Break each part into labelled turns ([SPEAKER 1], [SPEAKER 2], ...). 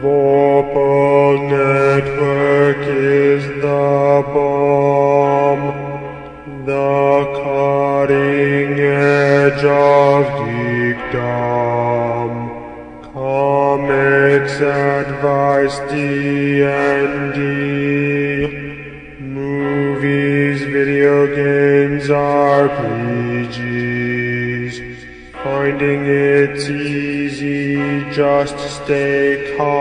[SPEAKER 1] Vorpal Network is the bomb, the cutting edge of geekdom. Comics, advice, D&D, movies, video games, RPGs. Finding it's easy just stay calm.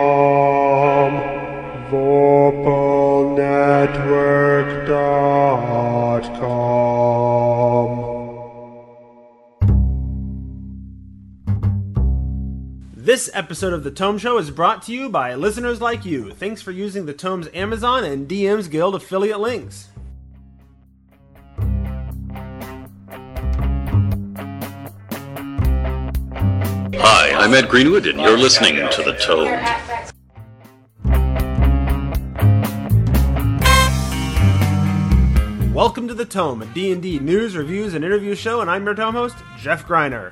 [SPEAKER 2] Episode of The Tome Show is brought to you by listeners like you. Thanks for using the Tome's Amazon and DM's Guild affiliate links.
[SPEAKER 3] Hi, I'm Ed Greenwood, and you're listening to The Tome.
[SPEAKER 2] Welcome to The Tome, a D&D news, reviews, and interview show, and I'm your Tome host, Jeff Greiner.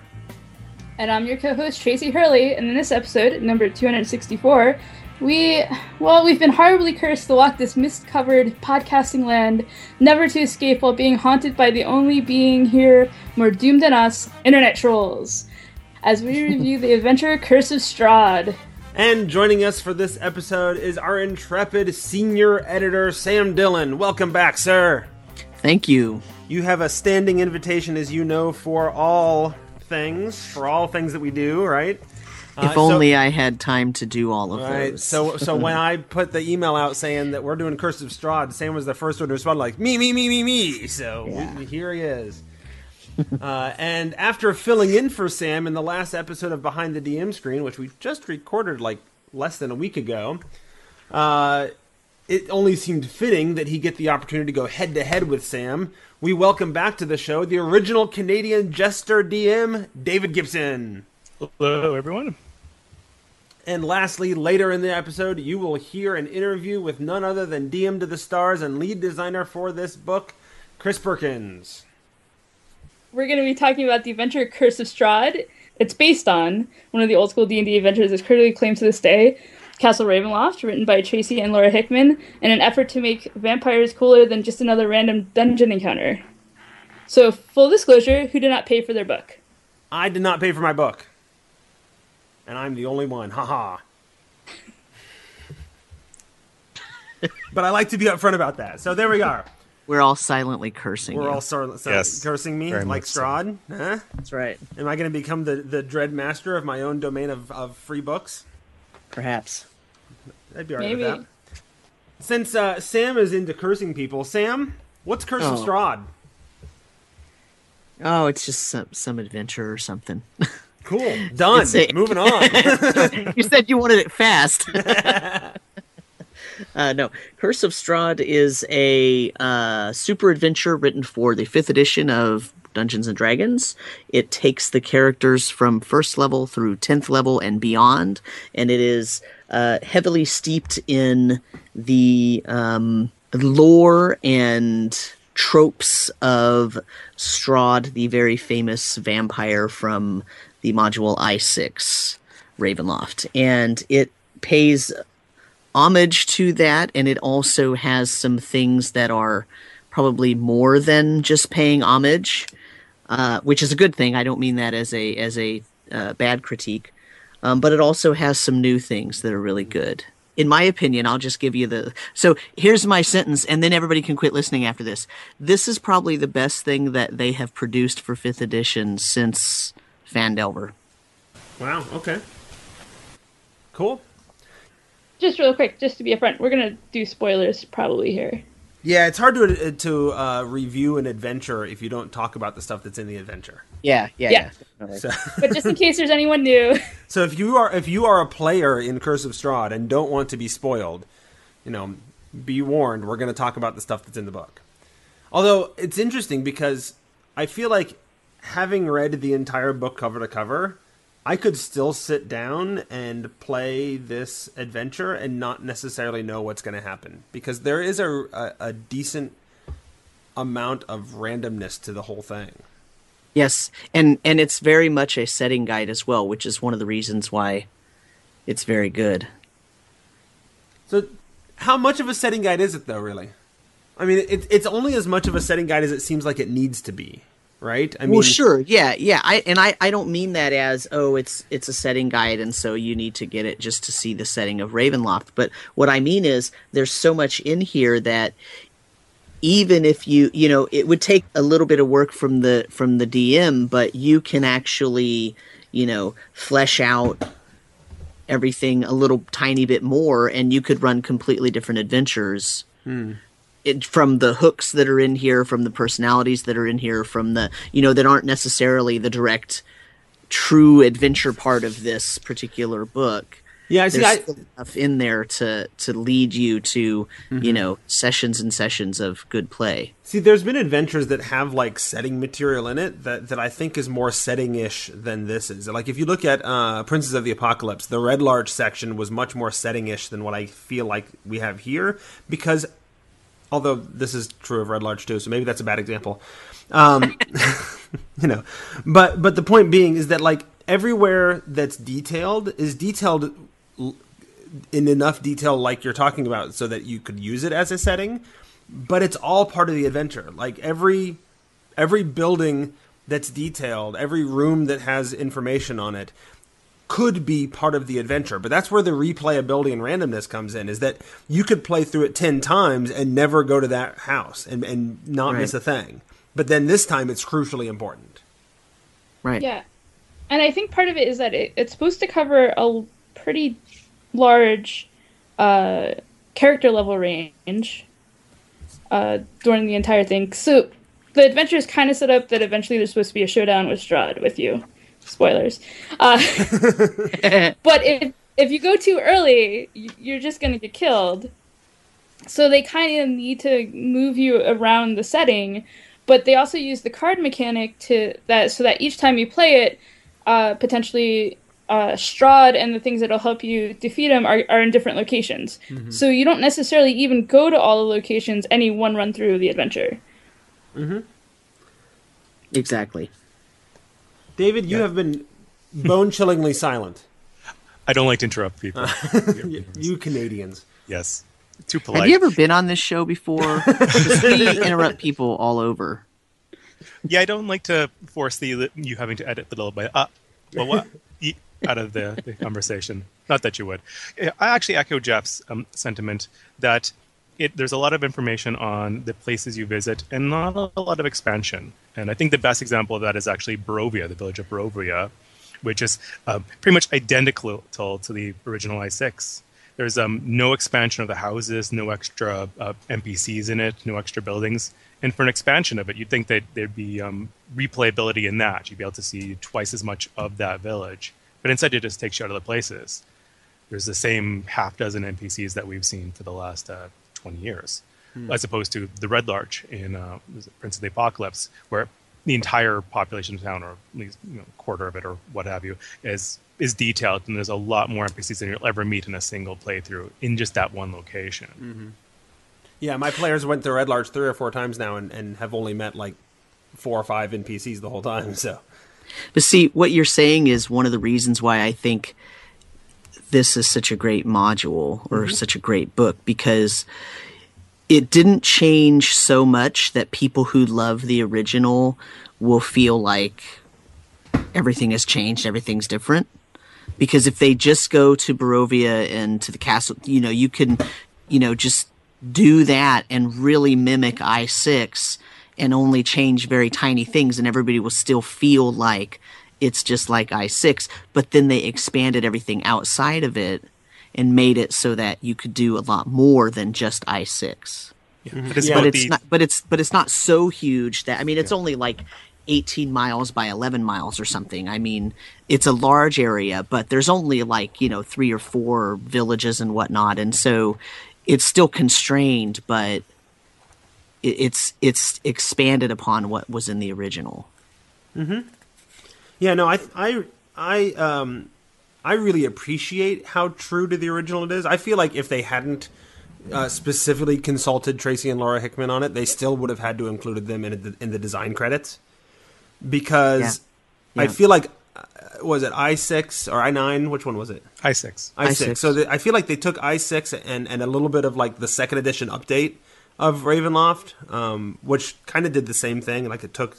[SPEAKER 4] And I'm your co-host Tracy Hurley, and in this episode, number 264, we, well, we've been horribly cursed to walk this mist-covered podcasting land, never to escape while being haunted by the only being here more doomed than us, internet trolls, as we review the adventure Curse of Strahd.
[SPEAKER 2] And joining us for this episode is our intrepid senior editor, Sam Dillon. Welcome back, sir.
[SPEAKER 5] Thank you.
[SPEAKER 2] You have a standing invitation, as you know, for all things, for all things that we do, right?
[SPEAKER 5] If uh, only so, I had time to do all of
[SPEAKER 2] right,
[SPEAKER 5] those.
[SPEAKER 2] So, so when I put the email out saying that we're doing Curse of Strahd, Sam was the first one to respond, like me, me, me, me, me. So yeah. we, here he is. uh, and after filling in for Sam in the last episode of Behind the DM Screen, which we just recorded like less than a week ago, uh, it only seemed fitting that he get the opportunity to go head to head with Sam. We welcome back to the show the original Canadian jester DM, David Gibson.
[SPEAKER 6] Hello, everyone.
[SPEAKER 2] And lastly, later in the episode, you will hear an interview with none other than DM to the Stars and lead designer for this book, Chris Perkins.
[SPEAKER 4] We're going to be talking about the adventure Curse of Strahd. It's based on one of the old school D&D adventures that's critically acclaimed to this day, Castle Ravenloft, written by Tracy and Laura Hickman, in an effort to make vampires cooler than just another random dungeon encounter. So, full disclosure, who did not pay for their book?
[SPEAKER 2] I did not pay for my book. And I'm the only one. Haha. but I like to be upfront about that. So there we are.
[SPEAKER 5] We're all silently cursing.
[SPEAKER 2] We're
[SPEAKER 5] you.
[SPEAKER 2] all so, so
[SPEAKER 6] Yes,
[SPEAKER 2] cursing me like
[SPEAKER 6] much so.
[SPEAKER 2] Huh?
[SPEAKER 5] That's right.
[SPEAKER 2] Am I going to become the, the dread master of my own domain of, of free books?
[SPEAKER 5] Perhaps.
[SPEAKER 2] I'd be alright
[SPEAKER 4] Maybe.
[SPEAKER 2] with that. Since uh, Sam is into cursing people, Sam, what's Curse of
[SPEAKER 5] Oh.
[SPEAKER 2] Strahd?
[SPEAKER 5] Oh, it's just some some adventure or something.
[SPEAKER 2] Cool. Done.
[SPEAKER 5] It's a-
[SPEAKER 2] Moving on.
[SPEAKER 5] you said you wanted it fast. uh, no, Curse of Strahd is a uh, super adventure written for the fifth edition of Dungeons and Dragons. It takes the characters from first level through tenth level and beyond, and it is uh, heavily steeped in the um, lore and tropes of Strahd, the very famous vampire from the module I6 Ravenloft. And it pays homage to that, and it also has some things that are probably more than just paying homage, uh, which is a good thing. I don't mean that as a as a uh, bad critique, um, but it also has some new things that are really good. In my opinion, I'll just give you the. So here's my sentence, and then everybody can quit listening after this. This is probably the best thing that they have produced for fifth edition since Phandelver.
[SPEAKER 2] wow. Okay. Cool.
[SPEAKER 4] Just real quick, just to be upfront, we're going to do spoilers probably here.
[SPEAKER 2] Yeah, it's hard to to uh, review an adventure if you don't talk about the stuff that's in the adventure.
[SPEAKER 5] Yeah, yeah,
[SPEAKER 4] Yeah.
[SPEAKER 5] yeah.
[SPEAKER 2] So,
[SPEAKER 4] But just in case there's anyone new,
[SPEAKER 2] so if you are if you are a player in Curse of Strahd and don't want to be spoiled, you know, be warned. We're going to talk about the stuff that's in the book. Although it's interesting because I feel like having read the entire book cover to cover, I could still sit down and play this adventure and not necessarily know what's going to happen because there is a, a, a decent amount of randomness to the whole thing.
[SPEAKER 5] Yes, and and it's very much a setting guide as well, which is one of the reasons why it's very good.
[SPEAKER 2] So, how much of a setting guide is it, though? Really, I mean, it, it's only as much of a setting guide as it seems like it needs to be, right? I mean,
[SPEAKER 5] well, sure, yeah, yeah. I and I, I don't mean that as oh, it's it's a setting guide, and so you need to get it just to see the setting of Ravenloft. But what I mean is, there's so much in here that even if you you know it would take a little bit of work from the from the DM, but you can actually you know flesh out everything a little tiny bit more, and you could run completely different adventures. Hmm. It, from the hooks that are in here, from the personalities that are in here, from the you know that aren't necessarily the direct true adventure part of this particular book.
[SPEAKER 2] Yeah, I see.
[SPEAKER 5] There's
[SPEAKER 2] I,
[SPEAKER 5] enough in there to to lead you to you know sessions and sessions of good play.
[SPEAKER 2] See, there's been adventures that have like setting material in it that, that I think is more setting-ish than this is. Like if you look at uh, Princes of the Apocalypse, the Red Larch section was much more setting-ish than what I feel like we have here. Because, although this is true of Red Larch too, so maybe that's a bad example. Um, you know, but but the point being is that like everywhere that's detailed is detailed in enough detail, like you're talking about, so that you could use it as a setting but it's all part of the adventure. Like every every building that's detailed, every room that has information on it could be part of the adventure. But that's where the replayability and randomness comes in is that you could play through it 10 times and never go to that house and, and not
[SPEAKER 5] Right.
[SPEAKER 2] miss a thing. But then this time it's crucially important.
[SPEAKER 5] Right.
[SPEAKER 4] Yeah. And I think part of it is that it, it's supposed to cover a pretty large uh, character level range uh, during the entire thing. So the adventure is kind of set up that eventually there's supposed to be a showdown with Strahd with you. Spoilers. Uh, but if if you go too early, you're just gonna get killed. So they kind of need to move you around the setting, but they also use the card mechanic to that so that each time you play it, uh, potentially uh, Strahd and the things that'll help you defeat him are, are in different locations. So you don't necessarily even go to all the locations any one run through of the adventure.
[SPEAKER 5] Exactly.
[SPEAKER 2] David, you have been bone chillingly silent.
[SPEAKER 6] I don't like to interrupt people.
[SPEAKER 2] You Canadians.
[SPEAKER 6] yes, too polite.
[SPEAKER 5] Have you ever been on this show before? we interrupt people all over.
[SPEAKER 6] Yeah, I don't like to force the you having to edit the little bit. Uh, well, what? E- out of the, the conversation. Not that you would. I actually echo Jeff's um, sentiment that it, there's a lot of information on the places you visit and not a lot of expansion. And I think the best example of that is actually Barovia, the village of Barovia, which is um, pretty much identical to the original i6. There's um, no expansion of the houses, no extra uh, NPCs in it, no extra buildings. And for an expansion of it, you'd think that there'd be um, replayability in that. You'd be able to see twice as much of that village. But instead, it just takes you out of the places. There's the same half dozen NPCs that we've seen for the last uh, 20 years, Hmm. as opposed to the Red Larch in uh, was it Prince of the Apocalypse, where the entire population of town, or at least you know, a quarter of it, or what have you, is is detailed, and there's a lot more NPCs than you'll ever meet in a single playthrough in just that one location. Mm-hmm.
[SPEAKER 2] Yeah, my players went to Red Larch three or four times now and, and have only met like four or five NPCs the whole time. So
[SPEAKER 5] But see, what you're saying is one of the reasons why I think this is such a great module or mm-hmm. such a great book because it didn't change so much that people who love the original will feel like everything has changed, everything's different. Because if they just go to Barovia and to the castle, you know, you can, you know, just do that and really mimic I6 and only change very tiny things, and everybody will still feel like it's just like I6. But then they expanded everything outside of it and made it so that you could do a lot more than just I6
[SPEAKER 6] But it's
[SPEAKER 2] Yeah.
[SPEAKER 5] but it's not but it's but it's not so huge that I mean it's only like 18 miles by 11 miles or something. I mean, it's a large area, but there's only like, you know, three or four villages and whatnot. And so it's still constrained, but it, it's, it's expanded upon what was in the original.
[SPEAKER 2] yeah, no, I I I um I really appreciate how true to the original it is. I feel like if they hadn't uh, specifically consulted Tracy and Laura Hickman on it, they still would have had to included them in the, in the design credits because
[SPEAKER 5] Yeah.
[SPEAKER 2] I feel like was it I six or I nine? Which one was it?
[SPEAKER 6] I six.
[SPEAKER 2] I six.
[SPEAKER 5] i6.
[SPEAKER 2] So the, I feel like they took I six and and a little bit of like the second edition update of Ravenloft, um, which kind of did the same thing. Like it took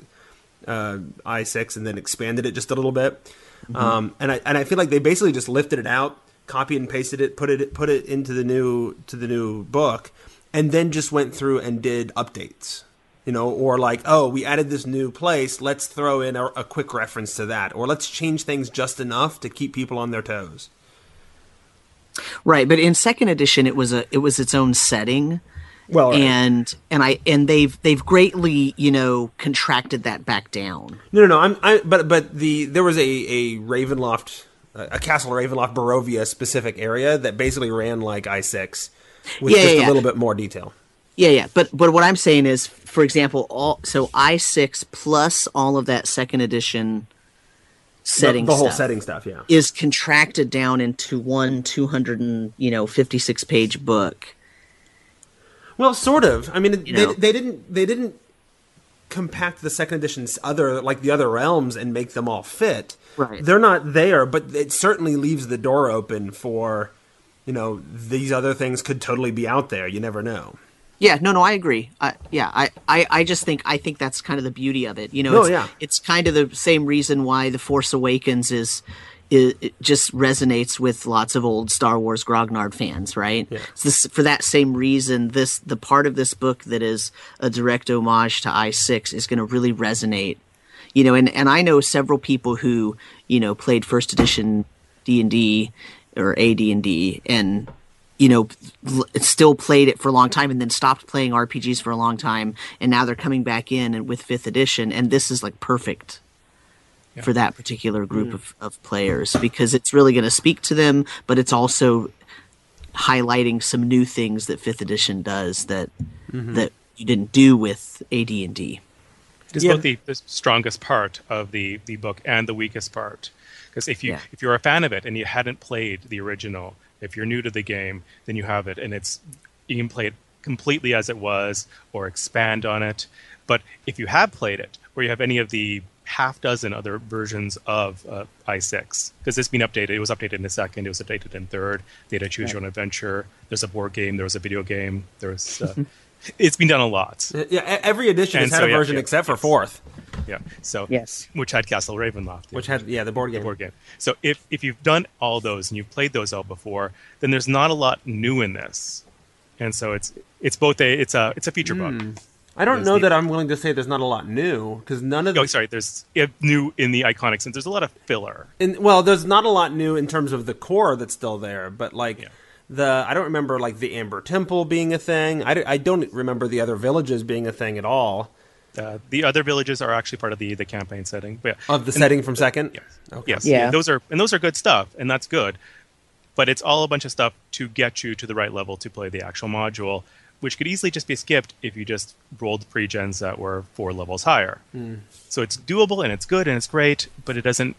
[SPEAKER 2] uh, I six and then expanded it just a little bit.
[SPEAKER 5] Mm-hmm.
[SPEAKER 2] Um, and I and I feel like they basically just lifted it out, copied and pasted it, put it put it into the new to the new book, and then just went through and did updates. You know, or like, oh, we added this new place. Let's throw in a, a quick reference to that, or let's change things just enough to keep people on their toes.
[SPEAKER 5] Right, but in second edition, it was a it was its own setting.
[SPEAKER 2] Well, right.
[SPEAKER 5] and and I and they've they've greatly you know contracted that back down.
[SPEAKER 2] No, no, no. I'm, I, but but the there was a a Ravenloft, a Castle Ravenloft Barovia specific area that basically ran like I six, with
[SPEAKER 5] Yeah,
[SPEAKER 2] just
[SPEAKER 5] yeah,
[SPEAKER 2] a
[SPEAKER 5] yeah.
[SPEAKER 2] little bit more detail.
[SPEAKER 5] Yeah, yeah, but but what I'm saying is, for example, all so I six plus all of that second edition setting
[SPEAKER 2] the whole
[SPEAKER 5] stuff
[SPEAKER 2] setting stuff, yeah.
[SPEAKER 5] is contracted down into one 200 and you know 56 page book.
[SPEAKER 2] Well, sort of. I mean,
[SPEAKER 5] You
[SPEAKER 2] they,
[SPEAKER 5] know?
[SPEAKER 2] they didn't they didn't compact the second edition's other like the other realms and make them all fit.
[SPEAKER 5] Right.
[SPEAKER 2] They're not there, but it certainly leaves the door open for, you know, these other things could totally be out there. You never know.
[SPEAKER 5] Yeah, no, no, I agree. I, yeah, I, I, I just think I think that's kind of the beauty of it. You know,
[SPEAKER 2] No,
[SPEAKER 5] it's,
[SPEAKER 2] yeah.
[SPEAKER 5] it's kind of the same reason why the Force Awakens is, is it just resonates with lots of old Star Wars grognard fans, right?
[SPEAKER 2] Yeah.
[SPEAKER 5] It's this, for that same reason, this the part of this book that is a direct homage to I six is going to really resonate. You know, and and I know several people who you know played first edition D and D or AD and D and you know, still played it for a long time and then stopped playing RPGs for a long time, and now they're coming back in and with fifth edition, and this is like perfect for that particular group mm. of, of players because it's really going to speak to them, but it's also highlighting some new things that fifth edition does that mm-hmm. that you didn't do with AD and D.
[SPEAKER 6] It's
[SPEAKER 2] Yeah.
[SPEAKER 6] both the, the strongest part of the, the book and the weakest part. Because if you
[SPEAKER 5] Yeah.
[SPEAKER 6] if you're a fan of it and you hadn't played the original, if you're new to the game, then you have it, and it's you can play it completely as it was or expand on it. But if you have played it, or you have any of the half dozen other versions of uh, i6, because it's been updated. It was updated in the second. It was updated in third. They had a choose your own adventure. There's a board game. There was a video game. There's uh, it's been done a lot.
[SPEAKER 2] Yeah, e- every edition
[SPEAKER 6] And
[SPEAKER 2] has had a
[SPEAKER 6] yeah,
[SPEAKER 2] version
[SPEAKER 6] yeah,
[SPEAKER 2] except for
[SPEAKER 6] yes.
[SPEAKER 2] fourth,
[SPEAKER 6] Yeah. So
[SPEAKER 5] Yes.
[SPEAKER 6] which had Castle Ravenloft,
[SPEAKER 2] which had yeah the board game.
[SPEAKER 6] the board game. So if if you've done all those and you've played those all before, then there's not a lot new in this, and so it's it's both a it's a it's a feature book.
[SPEAKER 2] I don't know
[SPEAKER 6] the-
[SPEAKER 2] that I'm willing to say there's not a lot new because none of the
[SPEAKER 6] Oh, sorry. There's new in the iconic sense. There's a lot of filler.
[SPEAKER 2] in, well, there's not a lot new in terms of the core that's still there, but like
[SPEAKER 6] Yeah.
[SPEAKER 2] the I don't remember like the Amber Temple being a thing. I, don't- I don't remember the other villages being a thing at all
[SPEAKER 6] Uh, the other villages are actually part of the the campaign setting. But yeah.
[SPEAKER 2] of the
[SPEAKER 6] And-
[SPEAKER 2] setting from second.
[SPEAKER 6] Yes.
[SPEAKER 2] Okay.
[SPEAKER 6] Yes.
[SPEAKER 5] Yeah.
[SPEAKER 6] Those are and those are good stuff, and that's good. But it's all a bunch of stuff to get you to the right level to play the actual module, which could easily just be skipped if you just rolled pre-gens that were four levels higher.
[SPEAKER 2] Hmm.
[SPEAKER 6] So it's doable and it's good and it's great, but it doesn't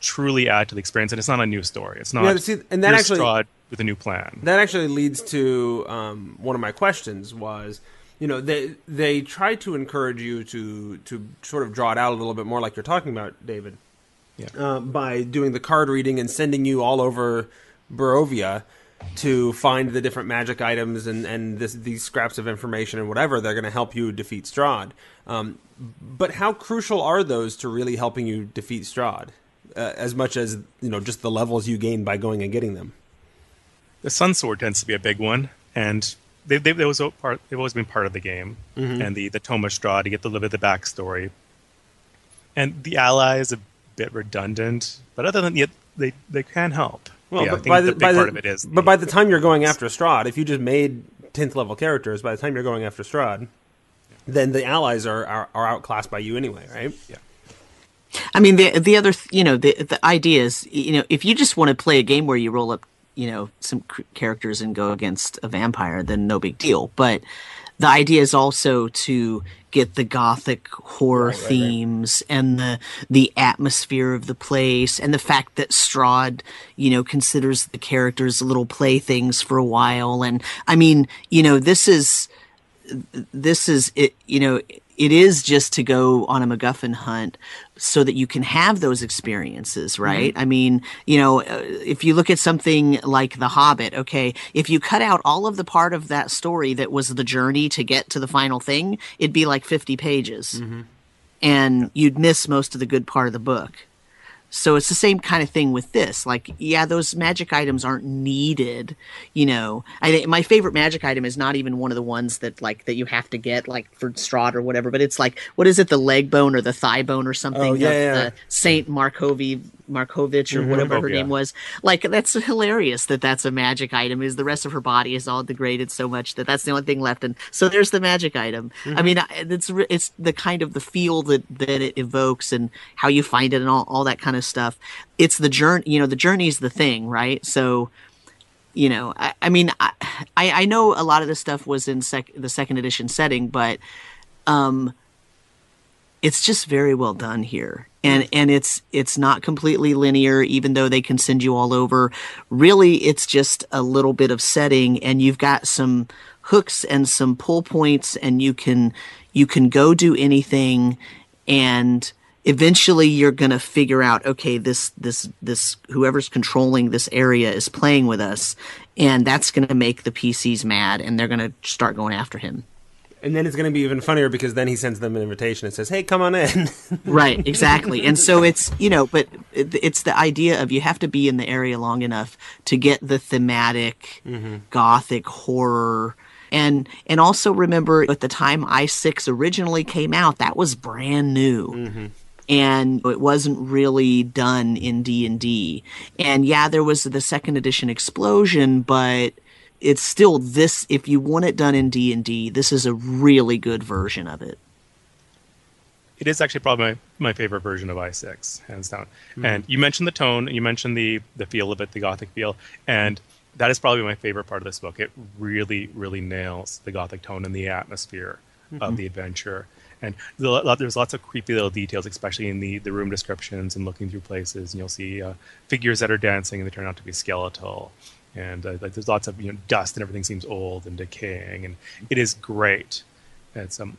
[SPEAKER 6] truly add to the experience, and it's not a new story. It's not.
[SPEAKER 2] Yeah, see, and that actually-
[SPEAKER 6] with a new plan.
[SPEAKER 2] That actually leads to um, one of my questions was, you know, they they try to encourage you to to sort of draw it out a little bit more, like you're talking about, David,
[SPEAKER 6] Yeah.
[SPEAKER 2] uh, by doing the card reading and sending you all over Barovia to find the different magic items and and this, these scraps of information and whatever they're going to help you defeat Strahd. Um, but how crucial are those to really helping you defeat Strahd? Uh, as much as you know, just the levels you gain by going and getting them.
[SPEAKER 6] the Sun Sword tends to be a big one, and they, they, they was a part, they've always been part of the game. And the the Tome of Strahd, you get to live with the backstory. And the ally is a bit redundant, but other than that, they they can help.
[SPEAKER 2] Well,
[SPEAKER 6] yeah, I
[SPEAKER 2] but
[SPEAKER 6] think
[SPEAKER 2] by
[SPEAKER 6] the,
[SPEAKER 2] the,
[SPEAKER 6] big
[SPEAKER 2] by
[SPEAKER 6] part
[SPEAKER 2] the,
[SPEAKER 6] of it is.
[SPEAKER 2] but by the time you're going after Strahd, if you just made tenth level characters, by the time you're going after Strahd, then the allies are, are are outclassed by you anyway, right?
[SPEAKER 6] yeah.
[SPEAKER 5] I mean, the the other, you know, the the idea is, you know, if you just want to play a game where you roll up, you know, some c- characters and go against a vampire, then no big deal. But the idea is also to get the gothic horror themes and the the atmosphere of the place and the fact that Strahd, you know, considers the characters little playthings for a while. And I mean, you know, this is this is it. You know, it is just to go on a MacGuffin hunt so that you can have those experiences,
[SPEAKER 2] Mm-hmm.
[SPEAKER 5] right? I mean, you know, uh, if you look at something like The Hobbit, okay, if you cut out all of the part of that story that was the journey to get to the final thing, it'd be like 50 pages.
[SPEAKER 2] Mm-hmm.
[SPEAKER 5] And you'd miss most of the good part of the book. So it's the same kind of thing with this. Like, yeah, those magic items aren't needed. You know, I my favorite magic item is not even one of the ones that like that you have to get like for Strahd or whatever. But it's like, what is it, the leg bone or the thigh bone or something?
[SPEAKER 2] Oh, yeah, yeah.
[SPEAKER 5] The Saint Markovi Markovich or mm-hmm. whatever oh, her
[SPEAKER 6] Yeah.
[SPEAKER 5] name was. Like, that's hilarious that that's a magic item. Is the rest of her body is all degraded so much that that's the only thing left. And so there's the magic item. I mm-hmm. mean, it's it's the kind of the feel that that it evokes and how you find it and all all that kind of stuff. It's the journey. You know, the journey's the thing, right? So you know i, I mean I, I I know a lot of this stuff was in sec- the second edition setting but um it's just very well done here and and it's it's not completely linear even though they can send you all over really it's just a little bit of setting and you've got some hooks and some pull points and you can you can go do anything and eventually you're going to figure out okay this this this whoever's controlling this area is playing with us and that's going to make the PCs mad and they're going to start going after him.
[SPEAKER 2] And then it's going to be even funnier because then he sends them an invitation and says, "Hey, come on in."
[SPEAKER 5] right exactly. And so it's you know but it's the idea of you have to be in the area long enough to get the thematic mm-hmm. gothic horror. And and also remember at the time i6 originally came out that was brand new mm-hmm. And it wasn't really done in d&d and yeah there was the second edition explosion but it's still this if you want it done in d&d this is a really good version of it
[SPEAKER 6] It is actually probably my, my favorite version of i6, hands down. Mm-hmm. And you mentioned the tone, you mentioned the the feel of it, the gothic feel, and that is probably my favorite part of this book. It really, really nails the gothic tone and the atmosphere of mm-hmm. the adventure. And there's a lot- there's lots of creepy little details, especially in the, the room descriptions and looking through places. And you'll see uh, figures that are dancing and they turn out to be skeletal. And uh, like there's lots of you know dust and everything seems old and decaying. And it is great. It's um,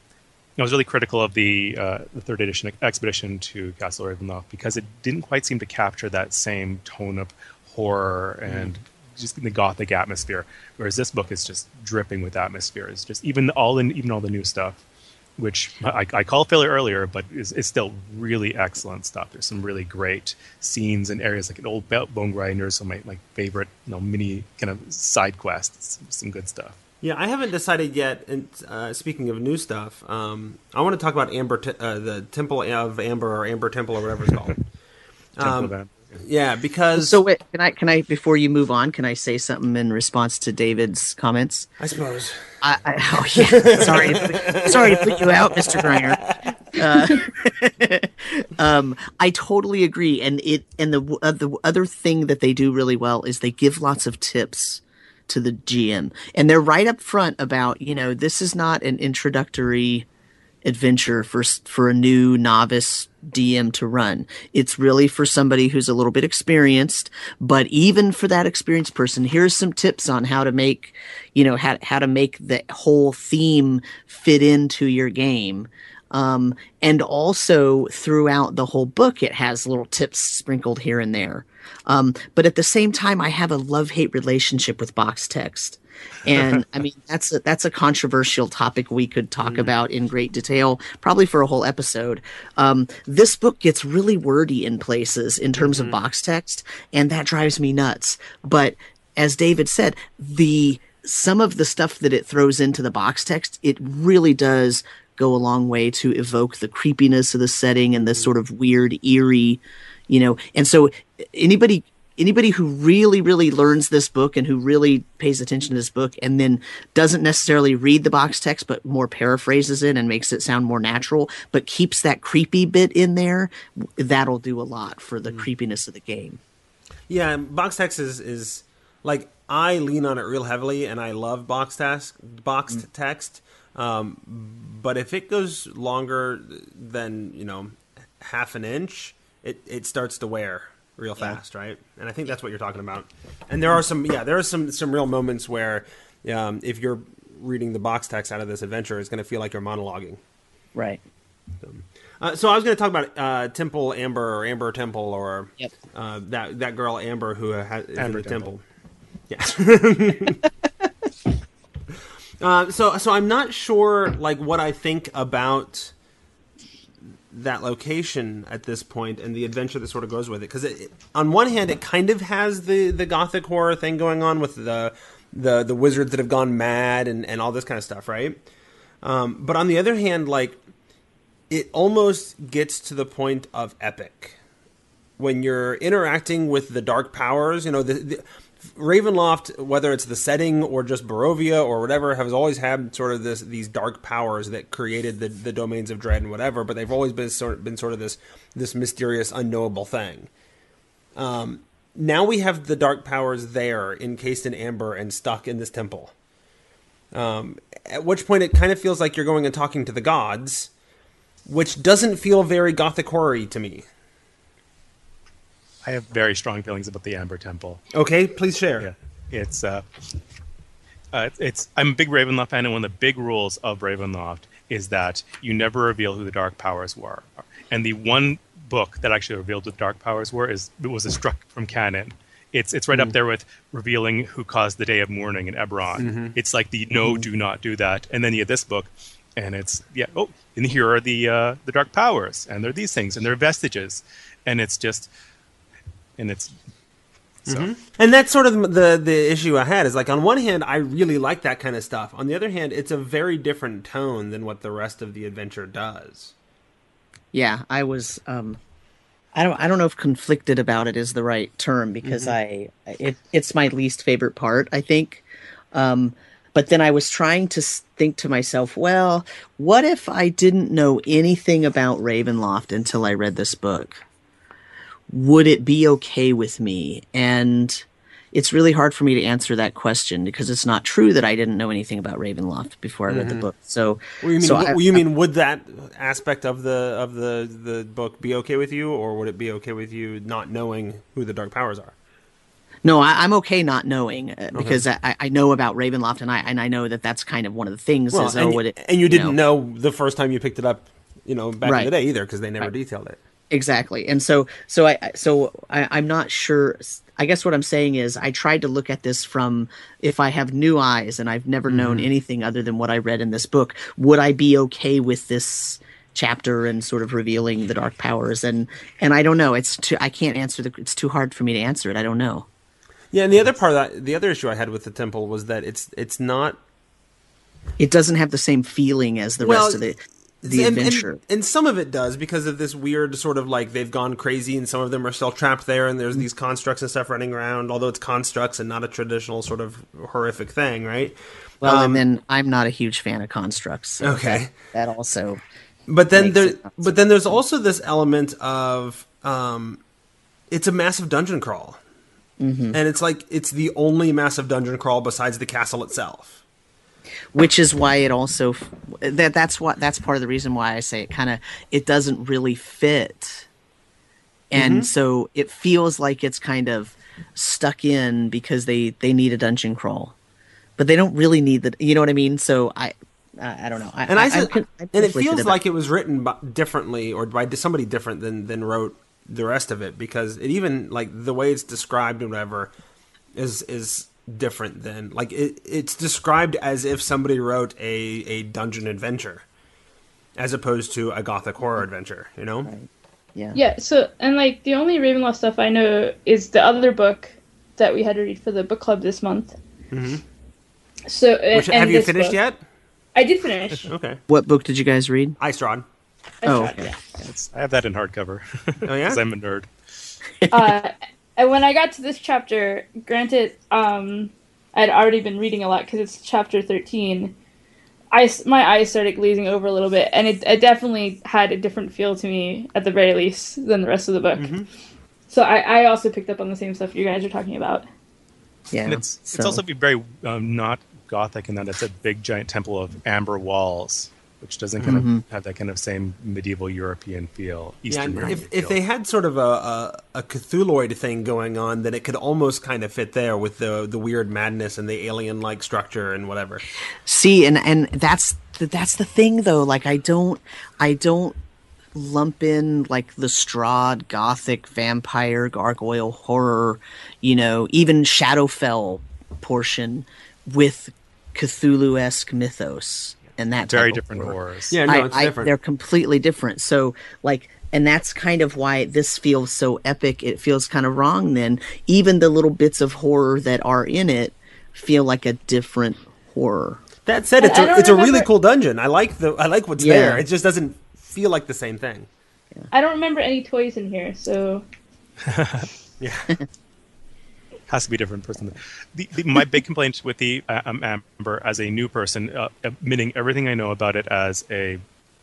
[SPEAKER 6] I was really critical of the uh, the third edition expedition to Castle Ravenloft because it didn't quite seem to capture that same tone of horror and just the gothic atmosphere. Whereas this book is just dripping with atmosphere. It's just even all in even all the new stuff, which I, I called failure earlier, but is, is still really excellent stuff. There's some really great scenes and areas like an old Bo- bone grinders, some of my, my favorite you know mini kind of side quests. Some good stuff.
[SPEAKER 2] Yeah, I haven't decided yet. And uh, speaking of new stuff, um, I want to talk about Amber, T- uh, the Temple of Amber or Amber Temple or whatever it's called.
[SPEAKER 6] Temple
[SPEAKER 2] Um, yeah, because
[SPEAKER 5] So wait, can I can I before you move on, can I say something in response to David's comments?
[SPEAKER 2] I suppose
[SPEAKER 5] I, I oh yeah, sorry, sorry to put you out, Mister Greiner. Uh, um, I totally agree, and it and the uh, the other thing that they do really well is they give lots of tips to the GM, and they're right up front about you know this is not an introductory adventure for for a new novice DM to run. It's really for somebody who's a little bit experienced, but even for that experienced person, here's some tips on how to make, you know, how how to make the whole theme fit into your game. Um, and also throughout the whole book, it has little tips sprinkled here and there. Um, but at the same time, I have a love hate relationship with box text. And I mean, that's a, that's a controversial topic we could talk mm. about in great detail, probably for a whole episode. Um, this book gets really wordy in places in terms of mm-hmm. box text, and that drives me nuts. But as David said, the some of the stuff that it throws into the box text, it really does go a long way to evoke the creepiness of the setting and the mm. sort of weird, eerie, you know. And so, anybody anybody who really really learns this book and who really pays attention to this book and then doesn't necessarily read the box text but more paraphrases it and makes it sound more natural but keeps that creepy bit in there that'll do a lot for the creepiness of the game.
[SPEAKER 2] Yeah, box text is is like I lean on it real heavily, and I love box text. Boxed text, um, but if it goes longer than you know half an inch, it it starts to wear real fast, right? And I think that's what you're talking about. And there are some, yeah, there are some some real moments where um, if you're reading the box text out of this adventure it's going to feel like you're monologuing.
[SPEAKER 5] Right.
[SPEAKER 2] Uh, so I was going to talk about uh, Temple Amber or Amber Temple or
[SPEAKER 5] Yep.
[SPEAKER 2] uh, that that girl Amber who ha- is
[SPEAKER 6] Amber
[SPEAKER 2] in the
[SPEAKER 6] Temple.
[SPEAKER 2] temple. Yeah. uh, so so I'm not sure like what I think about that location at this point and the adventure that sort of goes with it because on one hand it kind of has the the gothic horror thing going on with the the the wizards that have gone mad and and all this kind of stuff right um, but on the other hand like it almost gets to the point of epic when you're interacting with the dark powers. You know, the, the Ravenloft, whether it's the setting or just Barovia or whatever, has always had sort of this these dark powers that created the, the domains of dread and whatever. But they've always been sort been sort of this this mysterious, unknowable thing. Um, now we have the dark powers there, encased in amber and stuck in this temple. Um, at which point, it kind of feels like you're going and talking to the gods, which doesn't feel very gothic horror to me.
[SPEAKER 6] I have very strong feelings about the Amber Temple.
[SPEAKER 2] Okay, please share.
[SPEAKER 6] Yeah, it's uh, uh, it's. I'm a big Ravenloft fan, and one of the big rules of Ravenloft is that you never reveal who the Dark Powers were. And the one book that actually revealed who the Dark Powers were is it was a struck from canon. It's it's right up there with revealing who caused the Day of Mourning in Eberron. It's like the no, do not do that. And then you have this book, and it's yeah. Oh, and here are the uh, the Dark Powers, and they're these things, and they're vestiges, and it's just, and it's. So,
[SPEAKER 2] And that's sort of the the issue I had is like on one hand I really like that kind of stuff. On the other hand, it's a very different tone than what the rest of the adventure does.
[SPEAKER 5] Yeah, I was. Um, I don't. I don't know if conflicted about it is the right term because I. It, it's my least favorite part. I think. Um, but then I was trying to think to myself, well, what if I didn't know anything about Ravenloft until I read this book? Would it be okay with me? And it's really hard for me to answer that question because it's not true that I didn't know anything about Ravenloft before I read the book. So,
[SPEAKER 2] Well, you mean
[SPEAKER 5] so I-
[SPEAKER 2] you mean would that aspect of the of the the book be okay with you, or would it be okay with you not knowing who the dark powers are?
[SPEAKER 5] No, I, I'm okay not knowing uh, because I, I know about Ravenloft and I and I know that that's kind of one of the things.
[SPEAKER 2] Well, and,
[SPEAKER 5] oh, it,
[SPEAKER 2] and you didn't know. the first time you picked it up, you know, back in the day either, because they never detailed it.
[SPEAKER 5] Exactly. And so, so I, so I, I'm not sure. I guess what I'm saying is I tried to look at this from if I have new eyes and I've never known mm-hmm. anything other than what I read in this book, would I be okay with this? chapter and sort of revealing the dark powers and and I don't know it's too I can't answer the it's too hard for me to answer it I don't know
[SPEAKER 2] Yeah, and the other part of that, the other issue I had with the temple was that it's it's not
[SPEAKER 5] it doesn't have the same feeling as the
[SPEAKER 2] Well,
[SPEAKER 5] rest of the the
[SPEAKER 2] and,
[SPEAKER 5] adventure
[SPEAKER 2] And, and some of it does because of this weird sort of like they've gone crazy, and some of them are still trapped there, and there's these constructs and stuff running around. Although it's constructs and not a traditional sort of horrific thing, right?
[SPEAKER 5] Well,
[SPEAKER 2] Um,
[SPEAKER 5] and then I'm not a huge fan of constructs. so
[SPEAKER 2] Okay.
[SPEAKER 5] That, that also.
[SPEAKER 2] But then there,
[SPEAKER 5] it not so
[SPEAKER 2] but then there's also this element of um, it's a massive dungeon crawl,
[SPEAKER 5] Mm-hmm.
[SPEAKER 2] and it's like it's the only massive dungeon crawl besides the castle itself.
[SPEAKER 5] Which is why it also that that's what that's part of the reason why I say it kind of it doesn't really fit, and
[SPEAKER 2] Mm-hmm.
[SPEAKER 5] so it feels like it's kind of stuck in because they they need a dungeon crawl, but they don't really need the you know what I mean. So I I, I don't know. I,
[SPEAKER 2] and I,
[SPEAKER 5] I'm
[SPEAKER 2] said,
[SPEAKER 5] I'm
[SPEAKER 2] and it feels like it was written by, differently or by somebody different than than wrote the rest of it because it even like the way it's described and whatever is is different than like it, it's described as if somebody wrote a a dungeon adventure as opposed to a gothic horror adventure you know
[SPEAKER 5] yeah
[SPEAKER 4] Yeah, so and like the only Ravenloft stuff I know is the other book that we had to read for the book club this month. Mm-hmm. So
[SPEAKER 2] Which,
[SPEAKER 4] and
[SPEAKER 2] have you finished
[SPEAKER 4] book.
[SPEAKER 2] yet
[SPEAKER 4] I did finish.
[SPEAKER 2] okay
[SPEAKER 5] What book did you guys read?
[SPEAKER 4] I,
[SPEAKER 5] Strahd
[SPEAKER 4] Oh,
[SPEAKER 5] okay.
[SPEAKER 4] yeah.
[SPEAKER 6] it's, I have that in hardcover.
[SPEAKER 2] Oh, yeah?
[SPEAKER 6] Because I'm a nerd.
[SPEAKER 4] uh, and when I got to this chapter, granted, um, I'd already been reading a lot because it's chapter thirteen. I s- my eyes started glazing over a little bit, and it, it definitely had a different feel to me at the very least than the rest of the book.
[SPEAKER 2] Mm-hmm.
[SPEAKER 4] So I, I also picked up on the same stuff you guys are talking about.
[SPEAKER 5] Yeah,
[SPEAKER 6] And it's
[SPEAKER 5] so-
[SPEAKER 6] it's also be very um, not gothic in that it's a big giant temple of amber walls. Which doesn't kind
[SPEAKER 5] Mm-hmm.
[SPEAKER 6] of have that kind of same medieval European feel.
[SPEAKER 2] Yeah,
[SPEAKER 6] Eastern
[SPEAKER 2] and
[SPEAKER 6] European
[SPEAKER 2] if, if they had sort of a, a, a Cthulhuoid thing going on, then it could almost kind of fit there with the the weird madness and the alien like structure and whatever.
[SPEAKER 5] See, and and that's the, that's the thing though. Like I don't I don't lump in like the Strahd gothic vampire gargoyle horror, you know, even Shadowfell portion with Cthulhu esque mythos and that
[SPEAKER 6] very
[SPEAKER 5] type of
[SPEAKER 6] different
[SPEAKER 5] horror.
[SPEAKER 6] horrors.
[SPEAKER 2] Yeah, no,
[SPEAKER 5] I-
[SPEAKER 2] it's
[SPEAKER 5] I-
[SPEAKER 2] different.
[SPEAKER 5] they're completely different. So like and that's kind of why this feels so epic. It feels kind of wrong then. Even the little bits of horror that are in it feel like a different horror.
[SPEAKER 2] That said, it's
[SPEAKER 4] I
[SPEAKER 2] a
[SPEAKER 4] don't
[SPEAKER 2] it's a really cool dungeon. I like the I like what's
[SPEAKER 5] Yeah.
[SPEAKER 2] there. It just doesn't feel like the same thing.
[SPEAKER 4] I don't remember any toys in here, so
[SPEAKER 2] Yeah.
[SPEAKER 6] has to be a different person. The, the, my big complaint with the uh, um, Amber as a new person, uh, admitting everything I know about it as a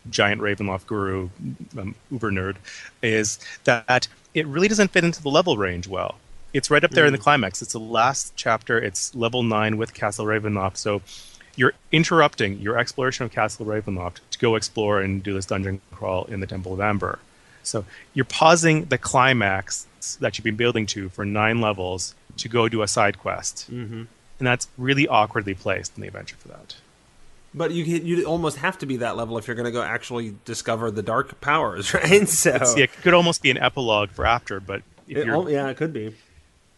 [SPEAKER 6] giant Ravenloft guru, um, uber nerd, is that it really doesn't fit into the level range well. It's right up there in the climax. It's the last chapter. It's level nine with Castle Ravenloft. So you're interrupting your exploration of Castle Ravenloft to go explore and do this dungeon crawl in the Temple of Amber. So you're pausing the climax that you've been building to for nine levels to go do a side quest, mm-hmm. and that's really awkwardly placed in the adventure for that.
[SPEAKER 2] But you you almost have to be that level if you're going to go actually discover the dark powers, right? So
[SPEAKER 6] See, it could almost be an epilogue for after, but if
[SPEAKER 2] Oh. it,
[SPEAKER 6] you're,
[SPEAKER 2] yeah, it could be.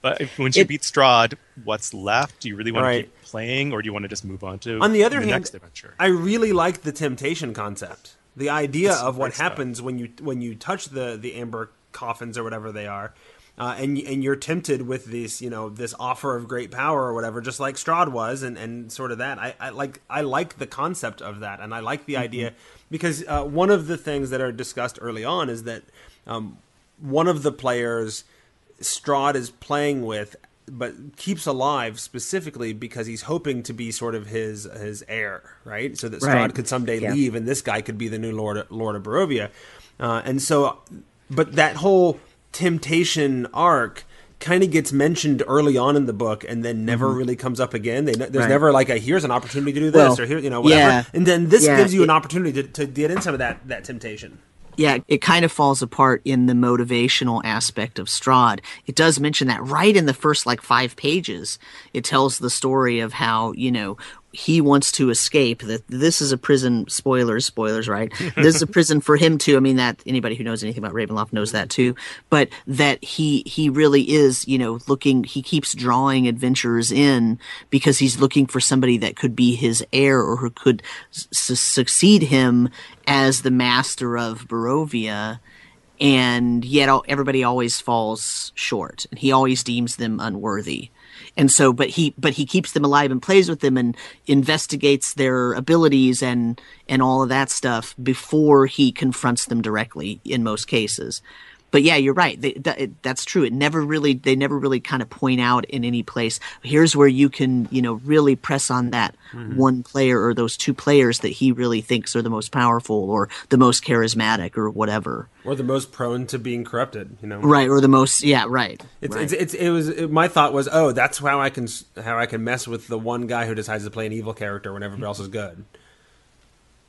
[SPEAKER 6] but if, once you
[SPEAKER 5] It-
[SPEAKER 6] beat Strahd, what's left? Do you really want
[SPEAKER 2] Right.
[SPEAKER 6] to keep playing, or do you want to just move on to
[SPEAKER 2] On the other
[SPEAKER 6] the
[SPEAKER 2] hand,
[SPEAKER 6] next adventure?
[SPEAKER 2] I really like the temptation concept. The idea
[SPEAKER 6] It's
[SPEAKER 2] of what
[SPEAKER 6] great stuff.
[SPEAKER 2] happens when you when you touch the the amber coffins or whatever they are, uh, and and you're tempted with this you know this offer of great power or whatever, just like Strahd was, and, and sort of that. I, I like I like the concept of that, and I like the idea because uh, one of the things that are discussed early on is that um, one of the players Strahd is playing with, but keeps alive specifically because he's hoping to be sort of his his heir, right? So that Strahd
[SPEAKER 5] Right.
[SPEAKER 2] could someday
[SPEAKER 5] Yeah.
[SPEAKER 2] leave, and this guy could be the new Lord Lord of Barovia. Uh, and so, but that whole temptation arc kind of gets mentioned early on in the book and then never mm-hmm. really comes up again. They, there's
[SPEAKER 5] Right.
[SPEAKER 2] never like a here's an opportunity to do this
[SPEAKER 5] Well,
[SPEAKER 2] or here you know whatever.
[SPEAKER 5] yeah.
[SPEAKER 2] And then this
[SPEAKER 5] Yeah,
[SPEAKER 2] gives you
[SPEAKER 5] it-
[SPEAKER 2] an opportunity to, to get in some of that that temptation.
[SPEAKER 5] yeah, it kind of falls apart in the motivational aspect of Strahd. It does mention that right in the first like five pages. It tells the story of how, you know, he wants to escape that this is a prison spoilers spoilers right? This is a prison for him too. I mean that anybody who knows anything about ravenloft knows that too. But that he he really is you know looking he keeps drawing adventurers in because he's looking for somebody that could be his heir or who could s- succeed him as the master of barovia. And yet everybody always falls short and he always deems them unworthy and so but he but he keeps them alive and plays with them and investigates their abilities and and all of that stuff before he confronts them directly in most cases but yeah you're right they, that, it, that's true it never really they never really kind of point out in any place here's where you can you know really press on that one player or those two players that he really thinks are the most powerful or the most charismatic or whatever
[SPEAKER 2] Or the most prone to being corrupted, you know.
[SPEAKER 5] right or the most yeah right
[SPEAKER 2] It's,
[SPEAKER 5] right.
[SPEAKER 2] it's, it's it was it, my thought was oh that's how I can how I can mess with the one guy who decides to play an evil character when everybody else is good.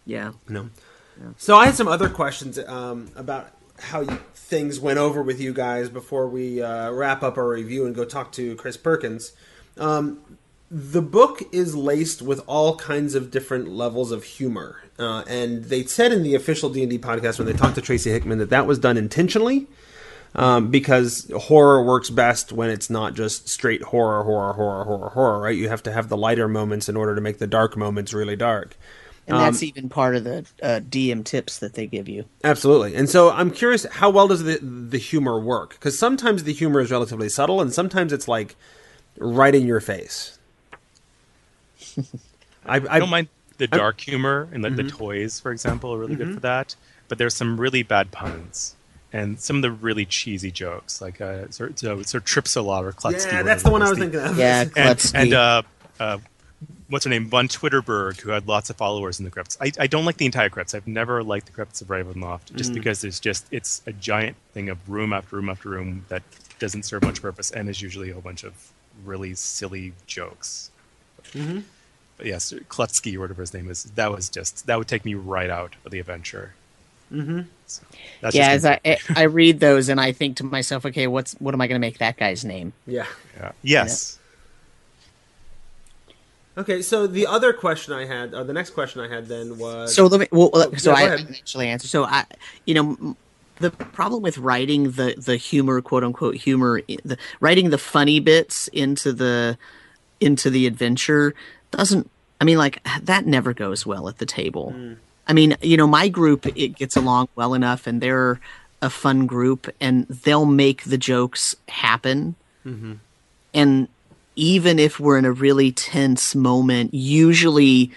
[SPEAKER 5] yeah
[SPEAKER 2] You know. So I had some other questions um, about how you, things went over with you guys before we uh, wrap up our review and go talk to Chris Perkins. Um, the book is laced with all kinds of different levels of humor, uh, and they said in the official D and D podcast when they talked to Tracy Hickman that that was done intentionally um, because horror works best when it's not just straight horror, horror, horror, horror, horror. Right? You have to have the lighter moments in order to make the dark moments really dark.
[SPEAKER 5] And that's even part of the uh, dm tips that they give you
[SPEAKER 2] Absolutely. And so I'm curious, how well does the the humor work? Because sometimes the humor is relatively subtle, and sometimes it's like right in your face. I, I,
[SPEAKER 6] I don't mind the dark humor and the, the toys, for example, are really good for that. But there's some really bad puns and some of the really cheesy jokes, like uh, sort, so, sort of Tripsala or Klutsky.
[SPEAKER 2] Yeah, that's the one I was
[SPEAKER 6] whatever
[SPEAKER 2] thinking of.
[SPEAKER 5] yeah
[SPEAKER 6] And, and uh, uh, what's her name? Von Twitterberg, who had lots of followers in the crypts. I, I don't like the entire crypts. I've never liked the crypts of Ravenloft, just because there's just it's a giant thing of room after room after room that doesn't serve much purpose and is usually a whole bunch of really silly jokes. But yes, Klutsky or whatever his name is. That was just that would take me right out of the adventure.
[SPEAKER 2] Mm-hmm.
[SPEAKER 6] So, that's
[SPEAKER 5] yeah, as I I read those and I think to myself, okay, what's what am I going to make that guy's name?
[SPEAKER 2] Yeah.
[SPEAKER 6] yeah. yes.
[SPEAKER 2] Okay, so the other question I had, or the next question I had then was
[SPEAKER 5] So let me. Well,
[SPEAKER 2] Oh,
[SPEAKER 5] so
[SPEAKER 2] yeah,
[SPEAKER 5] I actually answer. So I, you know, the problem with writing the the humor, quote unquote humor, the writing the funny bits into the into the adventure doesn't. I mean, like that never goes well at the table. Hmm. I mean, you know, my group it gets along well enough, and they're a fun group, and they'll make the jokes happen. Mm-hmm. And even if we're in a really tense moment, usually